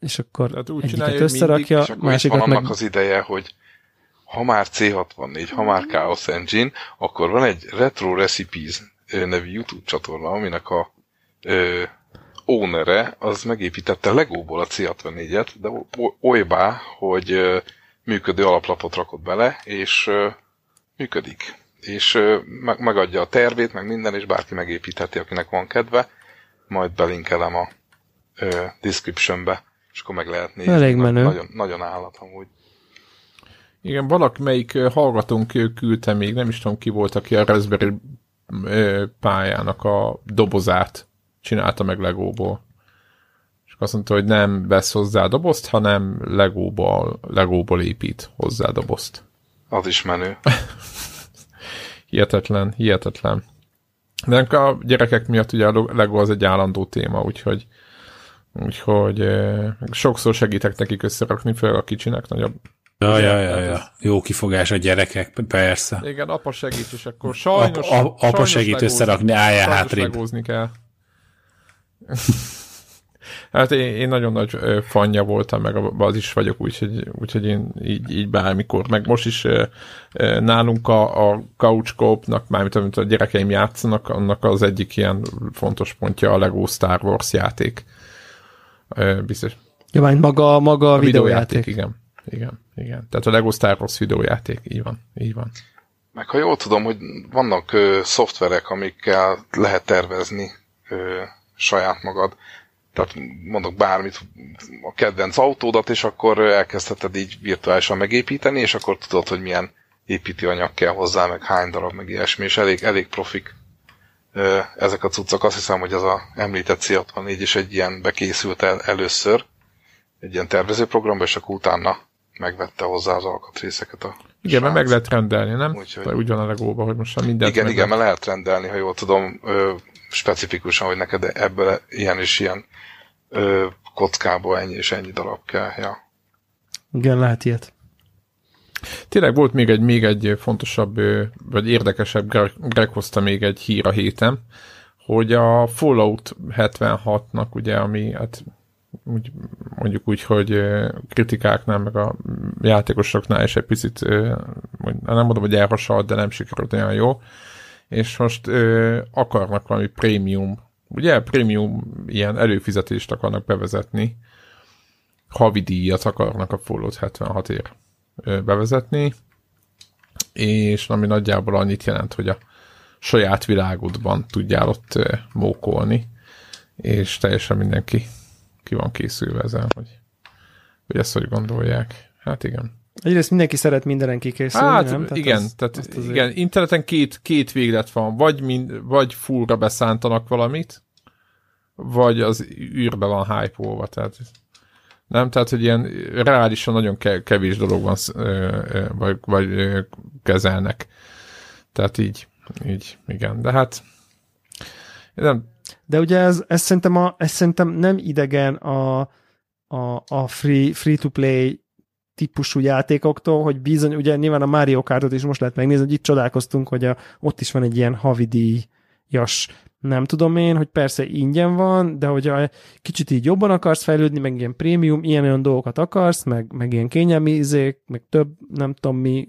és akkor tehát úgy egyiket összerakja, mindig, és akkor másikat van annak meg... az ideje, hogy ha már C64, ha már Chaos Engine, akkor van egy Retro Recipes nevű YouTube csatorna, aminek a ö, ownere az megépítette Legóból a C64-et, de olybá, hogy működő alaplapot rakott bele, és működik. És megadja a tervét, meg minden, és bárki megépítheti, akinek van kedve. Majd belinkelem a descriptionbe, és akkor meg lehet nézni. Elég menő. Nagyon, nagyon állat amúgy. Igen, valaki melyik hallgatónk küldte még, nem is tudom ki volt, aki a Raspberry pályának a dobozát csinálta meg Legóból. És azt mondta, hogy nem vesz hozzá dobozt, hanem Legóból, Legóból épít hozzá dobozt. Az is menő. hihetetlen, hihetetlen. De a gyerekek miatt ugye a Lego az egy állandó téma, úgyhogy úgyhogy eh, sokszor segítek nekik összerakni, fel a kicsinek nagyobb Ja, ja, ja, ja. Jó kifogás a gyerekek, persze. Igen, apa segít, és akkor sajnos... Apa, apa sajnos segít legózni, összerakni, álljál hátrébb. kell. hát én, én nagyon nagy fanja voltam, meg az is vagyok, úgyhogy, úgyhogy én így, így bármikor, meg most is nálunk a, a couch coop-nak, mármint amit a gyerekeim játszanak, annak az egyik ilyen fontos pontja a Lego Star Wars játék. Biztos. Ja, maga, maga a, a videójáték. videójáték. Igen, igen, igen. Tehát a Lego Star Wars videójáték, így van, így van. Meg ha jól tudom, hogy vannak ö, szoftverek, amikkel lehet tervezni ö, saját magad. Tehát mondok bármit, a kedvenc autódat, és akkor elkezdheted így virtuálisan megépíteni, és akkor tudod, hogy milyen építőanyag kell hozzá, meg hány darab, meg ilyesmi, és elég, elég profik ezek a cuccok. Azt hiszem, hogy az a említett C64 is egy ilyen bekészült el először, egy ilyen tervezőprogramba, és akkor utána megvette hozzá az alkatrészeket a Igen, mert meg srác. lehet rendelni, nem? Úgyhogy- Úgy, úgy van a legóban, hogy most már mindent Igen, meg igen, mert lehet rendelni, ha jól tudom, ö, specifikusan, hogy neked ebből ilyen és ilyen ö, kockából ennyi és ennyi darab kell. Ja. Igen, lehet ilyet. Tényleg volt még egy, még egy fontosabb, vagy érdekesebb, Greg, Greg hozta még egy hír a héten, hogy a Fallout 76-nak ugye, ami hát úgy, mondjuk úgy, hogy kritikáknál, meg a játékosoknál is egy picit, nem mondom, hogy elhasalt, de nem sikerült olyan jó, és most ö, akarnak valami prémium, ugye prémium ilyen előfizetést akarnak bevezetni, havi díjat akarnak a Fallout 76-ért ö, bevezetni, és ami nagyjából annyit jelent, hogy a saját világodban tudjál ott mókolni, és teljesen mindenki ki van készülve ezen, hogy, hogy ezt hogy gondolják. Hát igen. Egyrészt mindenki szeret mindenen kikészülni, Hát nem? Tehát igen, az- tehát azért- igen, interneten két, két véglet van, vagy, mind, vagy fullra beszántanak valamit, vagy az űrbe van hype tehát nem, tehát, hogy ilyen reálisan nagyon ke- kevés dolog van, vagy, vagy kezelnek. Tehát így, így, igen, de hát nem, De ugye ez, ez, szerintem, a, ez szerintem nem idegen a, a, a free, free-to-play típusú játékoktól, hogy bizony, ugye nyilván a Mario Kartot is most lehet megnézni, hogy itt csodálkoztunk, hogy a, ott is van egy ilyen havidíjas nem tudom én, hogy persze ingyen van, de hogyha kicsit így jobban akarsz fejlődni, meg ilyen prémium, ilyen olyan dolgokat akarsz, meg, meg ilyen kényelmi izék, meg több, nem tudom mi,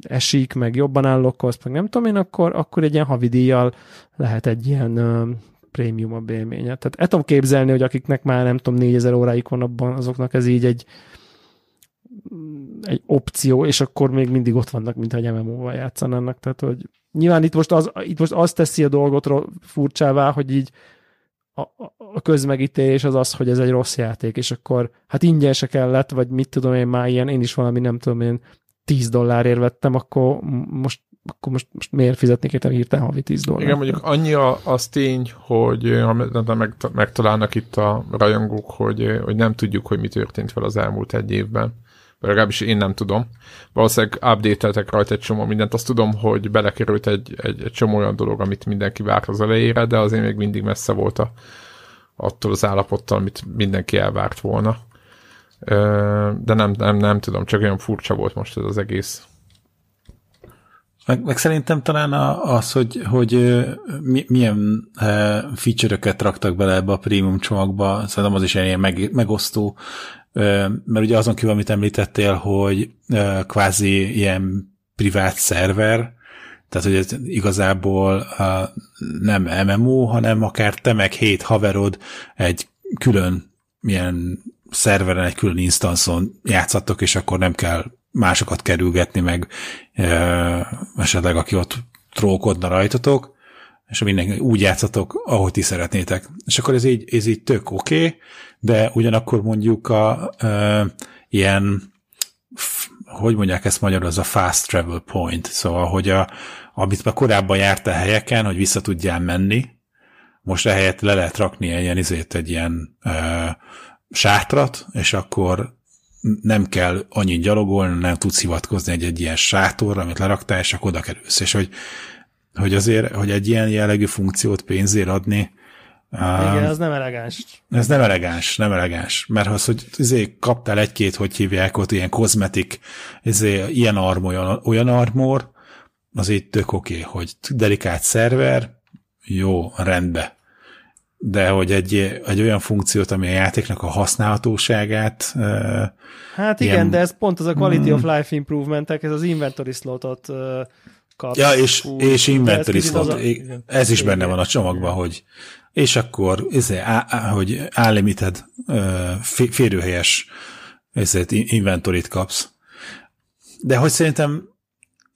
esik, meg jobban állokkolsz, meg nem tudom én, akkor, akkor egy ilyen havidíjjal lehet egy ilyen uh, prémiumabb élménye. Tehát el tudom képzelni, hogy akiknek már nem tudom 4000 óráik van abban, azoknak ez így egy egy opció, és akkor még mindig ott vannak, mint egy MMO-val játszanának. Tehát, hogy nyilván itt most az, itt most az teszi a dolgot furcsává, hogy így a, a- közmegítélés az az, hogy ez egy rossz játék, és akkor hát ingyen se kellett, vagy mit tudom én már ilyen, én is valami nem tudom én 10 dollárért vettem, akkor most akkor most, most miért fizetnék értem hirtelen havi 10 dollár? Igen, mondjuk annyi a, az tény, hogy ha meg, megtalálnak itt a rajongók, hogy, hogy nem tudjuk, hogy mi történt fel az elmúlt egy évben. Legalábbis én nem tudom. Valószínűleg update rajta egy csomó mindent. Azt tudom, hogy belekerült egy, egy, egy csomó olyan dolog, amit mindenki várt az elejére, de azért még mindig messze volt a, attól az állapottal, amit mindenki elvárt volna. De nem, nem, nem tudom, csak olyan furcsa volt most ez az egész. Meg, meg szerintem talán az, hogy, hogy milyen feature-öket raktak bele ebbe a prémium csomagba, szerintem az is ilyen meg, megosztó, mert ugye azon kívül, amit említettél, hogy kvázi ilyen privát szerver, tehát hogy ez igazából nem MMO, hanem akár te meg hét haverod egy külön milyen szerveren, egy külön instanszon játszattok, és akkor nem kell másokat kerülgetni, meg e, esetleg aki ott trókodna rajtatok, és mindenki úgy játszatok, ahogy ti szeretnétek. És akkor ez így, ez így tök oké, okay, de ugyanakkor mondjuk a e, ilyen f- hogy mondják ezt magyarul, az a fast travel point, szóval, hogy a, amit már korábban járt a helyeken, hogy vissza tudjál menni, most ehelyett le lehet rakni ilyen, izét, egy ilyen ö, sátrat, és akkor nem kell annyit gyalogolni, nem tudsz hivatkozni egy, egy ilyen sátorra, amit leraktál, és akkor oda kerülsz. És hogy, hogy azért, hogy egy ilyen jellegű funkciót pénzért adni, Igen, az nem elegáns. ez nem elegáns, nem elegáns. Mert az, hogy izé, kaptál egy-két, hogy hívják ott, ilyen kozmetik, izé, ilyen arm, olyan, olyan armor, az így tök oké, okay, hogy delikált szerver, jó, rendbe. De hogy egy, egy olyan funkciót, ami a játéknak a használhatóságát Hát igen, Ilyen- de ez pont az a quality of life improvementek, ez az inventory slotot uh, kap. Ja, és, Hú, és ez inventory az slot, a- ez is benne van a csomagban, hogy és akkor izé, á, á, hogy unlimited férőhelyes ezért inventorit kapsz. De hogy szerintem,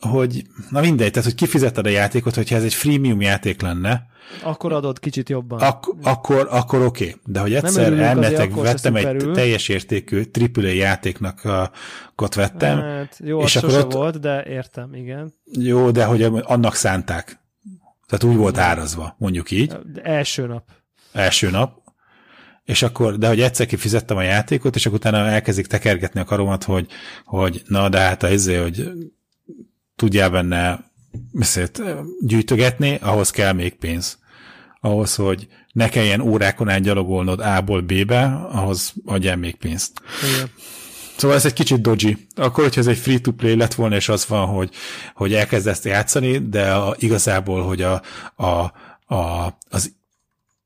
hogy na mindegy, tehát hogy kifizeted a játékot, hogyha ez egy freemium játék lenne, Akkor adod kicsit jobban. ak- akkor, akkor oké. Okay. De hogy egyszer elmetek, vettem egy szuperül. teljes értékű AAA játéknak a, kot vettem, Hát, jó, és akkor ott- volt, de értem, igen. jó, de hogy annak szánták. Tehát úgy volt árazva, mondjuk így. De első nap. első nap, és akkor, de hogy egyszer kifizettem a játékot, és akkor utána elkezdik tekergetni a karomat, hogy, hogy na, de hát a izé, hogy tudjál benne beszélt, gyűjtögetni, ahhoz kell még pénz. Ahhoz, hogy ne kelljen órákon át gyalogolnod A-ból B-be, ahhoz adjál még pénzt. Igen. Szóval ez egy kicsit dodgy. Akkor, hogyha ez egy free-to-play lett volna, és az van, hogy, hogy elkezdesz játszani, de a, igazából, hogy a, a, a, az,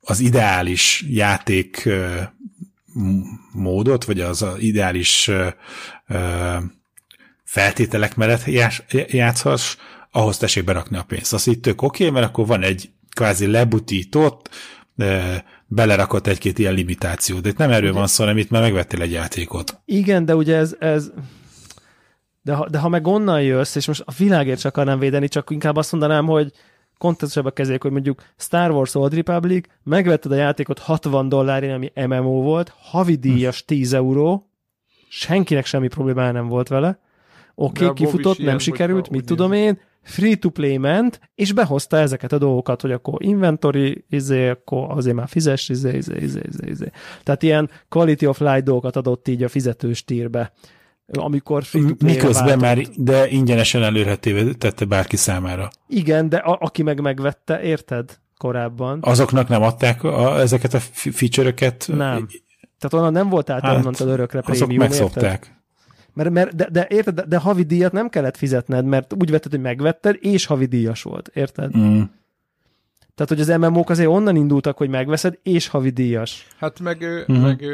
az ideális játék módot, vagy az, az ideális feltételek mellett játszhass, ahhoz tessék berakni a pénzt. Azt itt tök oké, mert akkor van egy kvázi lebutított, belerakott egy-két ilyen limitációt. De itt nem erről van szó, hanem itt már megvettél egy játékot. Igen, de ugye ez, ez de ha, de ha meg onnan jössz, és most a világért csak akarnám védeni, csak inkább azt mondanám, hogy kontextusában kezeljük, hogy mondjuk Star Wars Old Republic, megvetted a játékot 60 dollárért, ami MMO volt, havidíjas 10 euró, senkinek semmi problémája nem volt vele, oké, okay, kifutott, nem ilyen, sikerült, mit tudom én, free-to-play ment, és behozta ezeket a dolgokat, hogy akkor inventory, izé, akkor azért már fizes, izé, izé, izé, izé, izé. Tehát ilyen quality of life dolgokat adott így a fizetős tírbe amikor Miközben már, de ingyenesen előrhetővé tette bárki számára. Igen, de a, aki meg megvette, érted? Korábban. Azoknak nem adták a, ezeket a feature-öket? Nem. Tehát onnan nem volt át hát, onnantól örökre prémium, Azok megszokták. Érted? Mert, mert de, de, érted, de, de havi díjat nem kellett fizetned, mert úgy vetted, hogy megvetted, és havi díjas volt, érted? Mm. Tehát, hogy az MMO-k azért onnan indultak, hogy megveszed, és havi díjas. Hát meg, mm. meg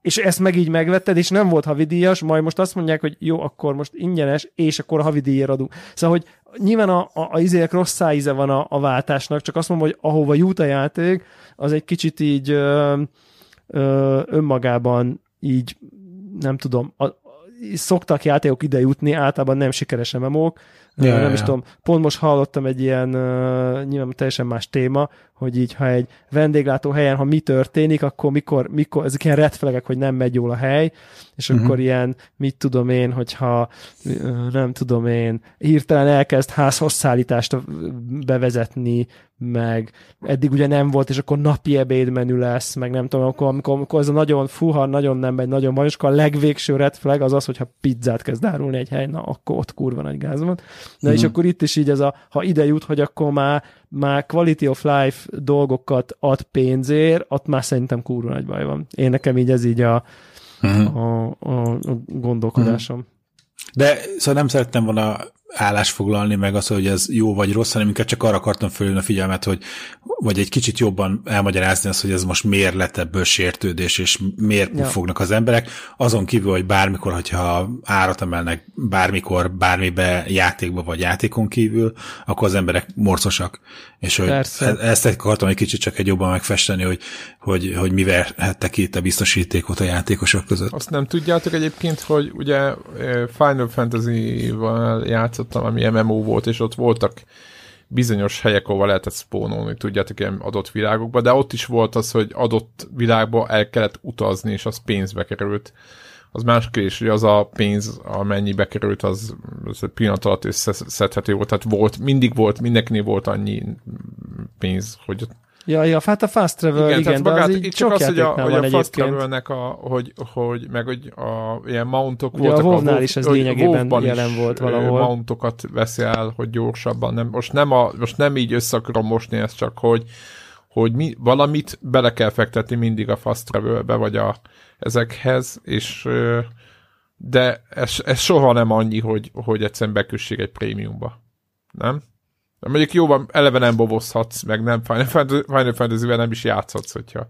és ezt meg így megvetted, és nem volt havidíjas, majd most azt mondják, hogy jó, akkor most ingyenes, és akkor a havidíjért adunk. Szóval, hogy nyilván a, a, a izének rossz szájíze van a, a váltásnak, csak azt mondom, hogy ahova jut a játék, az egy kicsit így ö, ö, önmagában így nem tudom, a, szoktak játékok ide jutni, általában nem sikeres MMO-k, Ja, nem ja. is tudom, pont most hallottam egy ilyen, nyilván teljesen más téma, hogy így, ha egy vendéglátó helyen, ha mi történik, akkor mikor, mikor ezek ilyen red flagek, hogy nem megy jól a hely, és uh-huh. akkor ilyen, mit tudom én, hogyha nem tudom én, hirtelen elkezd házhozszállítást bevezetni, meg eddig ugye nem volt, és akkor napi ebédmenü lesz, meg nem tudom, akkor, amikor, amikor ez a nagyon fuha, nagyon nem megy, nagyon bajos, akkor a legvégső red flag az az, hogyha pizzát kezd árulni egy hely, na akkor ott kurva nagy gáz van. Na mm. és mhm. akkor itt is így ez a, ha ide jut, hogy akkor már, már quality of life dolgokat ad pénzért, ott már szerintem kurva nagy baj van. Én nekem így ez így a, mm. a, a, a gondolkodásom. Mm. De szóval nem szerettem volna állásfoglalni, meg az, hogy ez jó vagy rossz, hanem inkább csak arra akartam fölülni a figyelmet, hogy vagy egy kicsit jobban elmagyarázni azt, hogy ez most miért lett ebből sértődés, és miért ja. fognak az emberek, azon kívül, hogy bármikor, hogyha árat emelnek bármikor, bármibe, játékba vagy játékon kívül, akkor az emberek morcosak. És hogy Persze. E- ezt akartam egy kicsit csak egy jobban megfesteni, hogy, hogy, hogy mi verhettek itt a biztosítékot a játékosok között. Azt nem tudjátok egyébként, hogy ugye eh, Final Fantasy-val játszottam, ami MMO volt, és ott voltak bizonyos helyek, ahol lehetett spónolni, tudjátok, ilyen adott világokba, de ott is volt az, hogy adott világba el kellett utazni, és az pénzbe került. Az más kérdés, hogy az a pénz, amennyi került, az, az egy pillanat alatt összeszedhető volt. Tehát volt, mindig volt, mindenkinél volt annyi pénz, hogy Ja, ja, hát a fast travel, igen, igen de magát, az így csak az, hogy a, hogy a fast travelnek a, hogy, hogy, meg hogy a ilyen mountok Ugye voltak. A WoW-nál is ez lényegében jelen volt valahol. mountokat veszi el, hogy gyorsabban. Nem, most, nem a, most nem így össze akarom mosni ezt, csak hogy, hogy mi, valamit bele kell fektetni mindig a fast travelbe, vagy a, ezekhez, és de ez, ez soha nem annyi, hogy, hogy egyszerűen bekössék egy prémiumba. Nem? Mondjuk jóban eleve nem bobozhatsz, meg nem Final Fantasy, Final Fantasy-vel nem is játszhatsz, hogyha,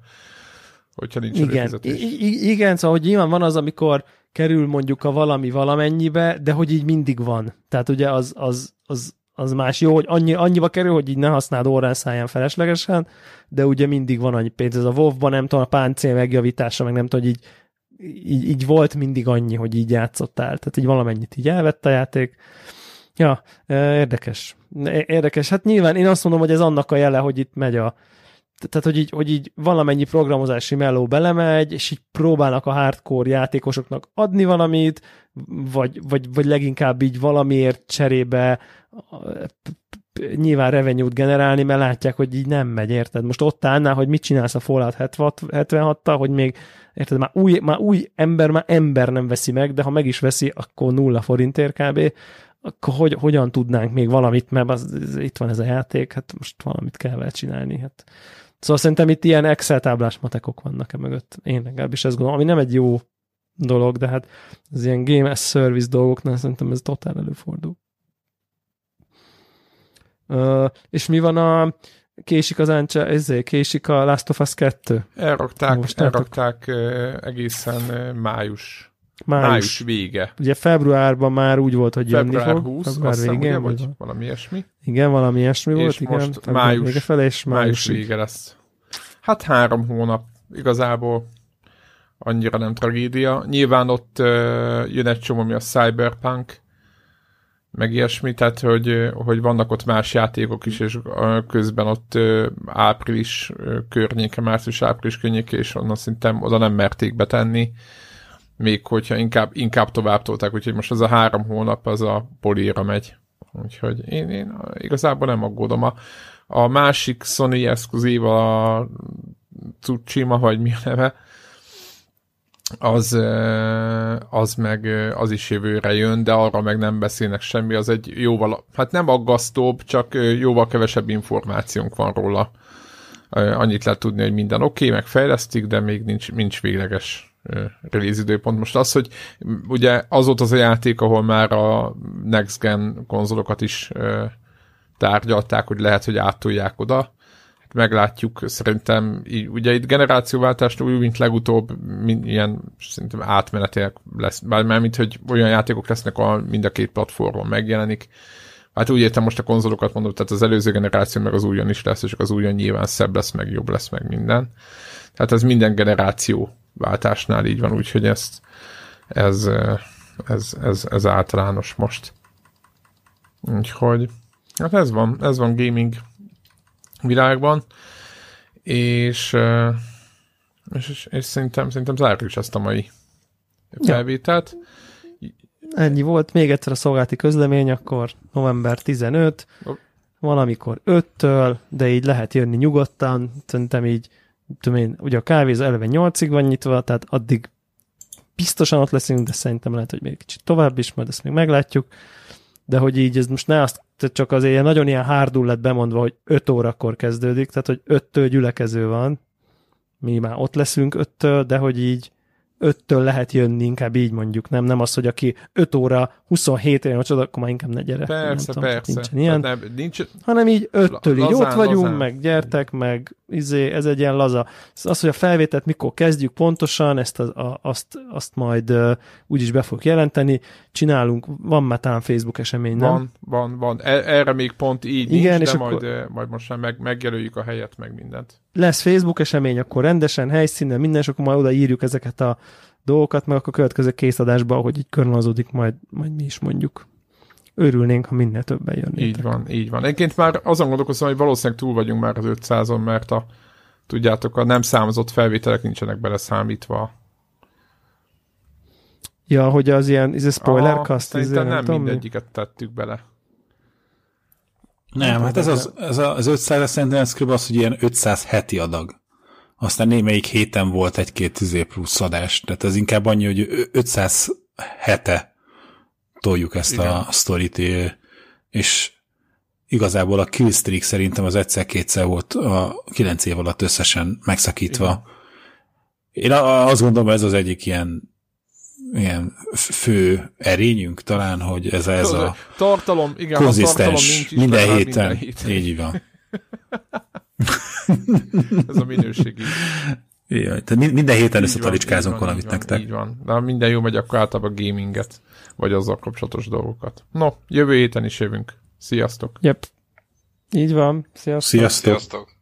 hogyha nincs igen, I- igen, szóval hogy nyilván van az, amikor kerül mondjuk a valami valamennyibe, de hogy így mindig van. Tehát ugye az, az, az, az más jó, hogy annyi, annyiba kerül, hogy így ne használd órán száján feleslegesen, de ugye mindig van annyi pénz. Ez a WoW-ban nem tudom, a páncél megjavítása, meg nem tudom, hogy így, így, így volt mindig annyi, hogy így játszottál. Tehát így valamennyit így elvett a játék. Ja, érdekes. Érdekes. Hát nyilván én azt mondom, hogy ez annak a jele, hogy itt megy a tehát, hogy így, hogy így valamennyi programozási meló belemegy, és így próbálnak a hardcore játékosoknak adni valamit, vagy, vagy, vagy leginkább így valamiért cserébe nyilván revenue-t generálni, mert látják, hogy így nem megy, érted? Most ott állnál, hogy mit csinálsz a Fallout 76-tal, hogy még, érted, már új, már új ember, már ember nem veszi meg, de ha meg is veszi, akkor nulla forintért kb. Akkor hogy, hogyan tudnánk még valamit, mert az, az, itt van ez a játék, hát most valamit kell vele csinálni. Hát. Szóval szerintem itt ilyen Excel táblás matekok vannak e mögött. Én legalábbis ezt gondolom, ami nem egy jó dolog, de hát az ilyen game as service dolgoknál szerintem ez totál előfordul. Uh, és mi van a késik az Áncsá, ezért késik a Last of Us 2? Elrakták, Most elrakták egészen május. május. Május vége. Ugye februárban már úgy volt, hogy jönni fog. 20, február végén, ugye, vagy van? valami ilyesmi. Igen, valami ilyesmi és volt, most igen. Május, vége fele, és május vége lesz. Hát három hónap igazából annyira nem tragédia. Nyilván ott uh, jön egy csomó, ami a Cyberpunk, meg ilyesmi, tehát hogy, hogy vannak ott más játékok is, és közben ott április környéke, március-április környéke, és onnan szerintem oda nem merték betenni, még hogyha inkább, inkább tovább tolták, úgyhogy most az a három hónap az a políra megy. Úgyhogy én, én igazából nem aggódom. A, a másik Sony exkluzív, a Tsushima, vagy mi a neve, az, az meg az is jövőre jön, de arra meg nem beszélnek semmi, az egy jóval, hát nem aggasztóbb, csak jóval kevesebb információnk van róla. Annyit lehet tudni, hogy minden oké, okay, meg fejlesztik, de még nincs, nincs végleges release időpont. Most az, hogy ugye az volt az a játék, ahol már a next gen konzolokat is tárgyalták, hogy lehet, hogy áttolják oda, meglátjuk, szerintem így, ugye itt generációváltás úgy, mint legutóbb, mint ilyen szerintem átmenetileg lesz, bár mint hogy olyan játékok lesznek, ahol mind a két platformon megjelenik. Hát úgy értem most a konzolokat mondom, tehát az előző generáció meg az újon is lesz, és az újon nyilván szebb lesz, meg jobb lesz, meg minden. Tehát ez minden generáció váltásnál így van, úgyhogy ezt, ez, ez, ez, ez általános most. Úgyhogy, hát ez van, ez van gaming világban, és, és, és, szerintem, szerintem zárjuk is ezt a mai felvételt. Ennyi volt. Még egyszer a szolgálati közlemény, akkor november 15, valamikor 5-től, de így lehet jönni nyugodtan, szerintem így, tudom én, ugye a kávézó eleve 8-ig van nyitva, tehát addig biztosan ott leszünk, de szerintem lehet, hogy még kicsit tovább is, majd ezt még meglátjuk de hogy így ez most ne azt, csak azért ilyen nagyon ilyen hárdul lett bemondva, hogy 5 órakor kezdődik, tehát hogy 5-től gyülekező van, mi már ott leszünk 5-től, de hogy így öttől lehet jönni, inkább így mondjuk, nem, nem az, hogy aki 5 óra 27 éve oda, akkor már inkább ne gyere. Persze, tudom, persze. Nincsen ilyen, nem, nincs... hanem így öttől így ott vagyunk, lazán. meg gyertek, meg izé, ez egy ilyen laza. Az, hogy a felvételt mikor kezdjük pontosan, ezt az, a, azt, azt majd uh, úgyis be fog jelenteni. Csinálunk, van már talán Facebook esemény, nem? Van, van, van. E- erre még pont így Igen, nincs, és de akkor- majd, majd most már meg, megjelöljük a helyet, meg mindent. Lesz Facebook esemény, akkor rendesen, helyszínen, minden, és akkor majd odaírjuk ezeket a dolgokat, meg akkor a következő kész adásba, ahogy így körnöződik, majd, majd mi is mondjuk. Örülnénk, ha minél többen jönnétek. Így van, így van. Egyébként már azon gondolkozom, hogy valószínűleg túl vagyunk már az 500-on, mert a, tudjátok, a nem számozott felvételek nincsenek beleszámítva. Ja, hogy az ilyen, ez a spoiler Ah, cast, izé, Szerintem nem tudom mi. mindegyiket tettük bele. Nem, hát ez, az, ez az 500 ez szerintem ez kb. az, hogy ilyen 500 heti adag. Aztán némelyik héten volt egy-két tüzé plusz adás. Tehát ez inkább annyi, hogy ö- 500 hete toljuk ezt Igen. a sztorit, és igazából a killstreak szerintem az egyszer-kétszer volt a 9 év alatt összesen megszakítva. Én a- azt gondolom, ez az egyik ilyen ilyen fő erényünk talán, hogy ez, a- ez a Tartalom, igen, a tartalom konzisztens nincs minden héten. Minden héten. Így van. Ez a minőségi. Igen, tehát min- minden héten Így összetalicskázunk így valamit van, nektek. Így van. De ha minden jó megy, akkor általában gaminget, vagy azzal kapcsolatos dolgokat. No, jövő héten is jövünk. Sziasztok! Yep. Így van. Sziasztok. Sziasztok! Sziasztok!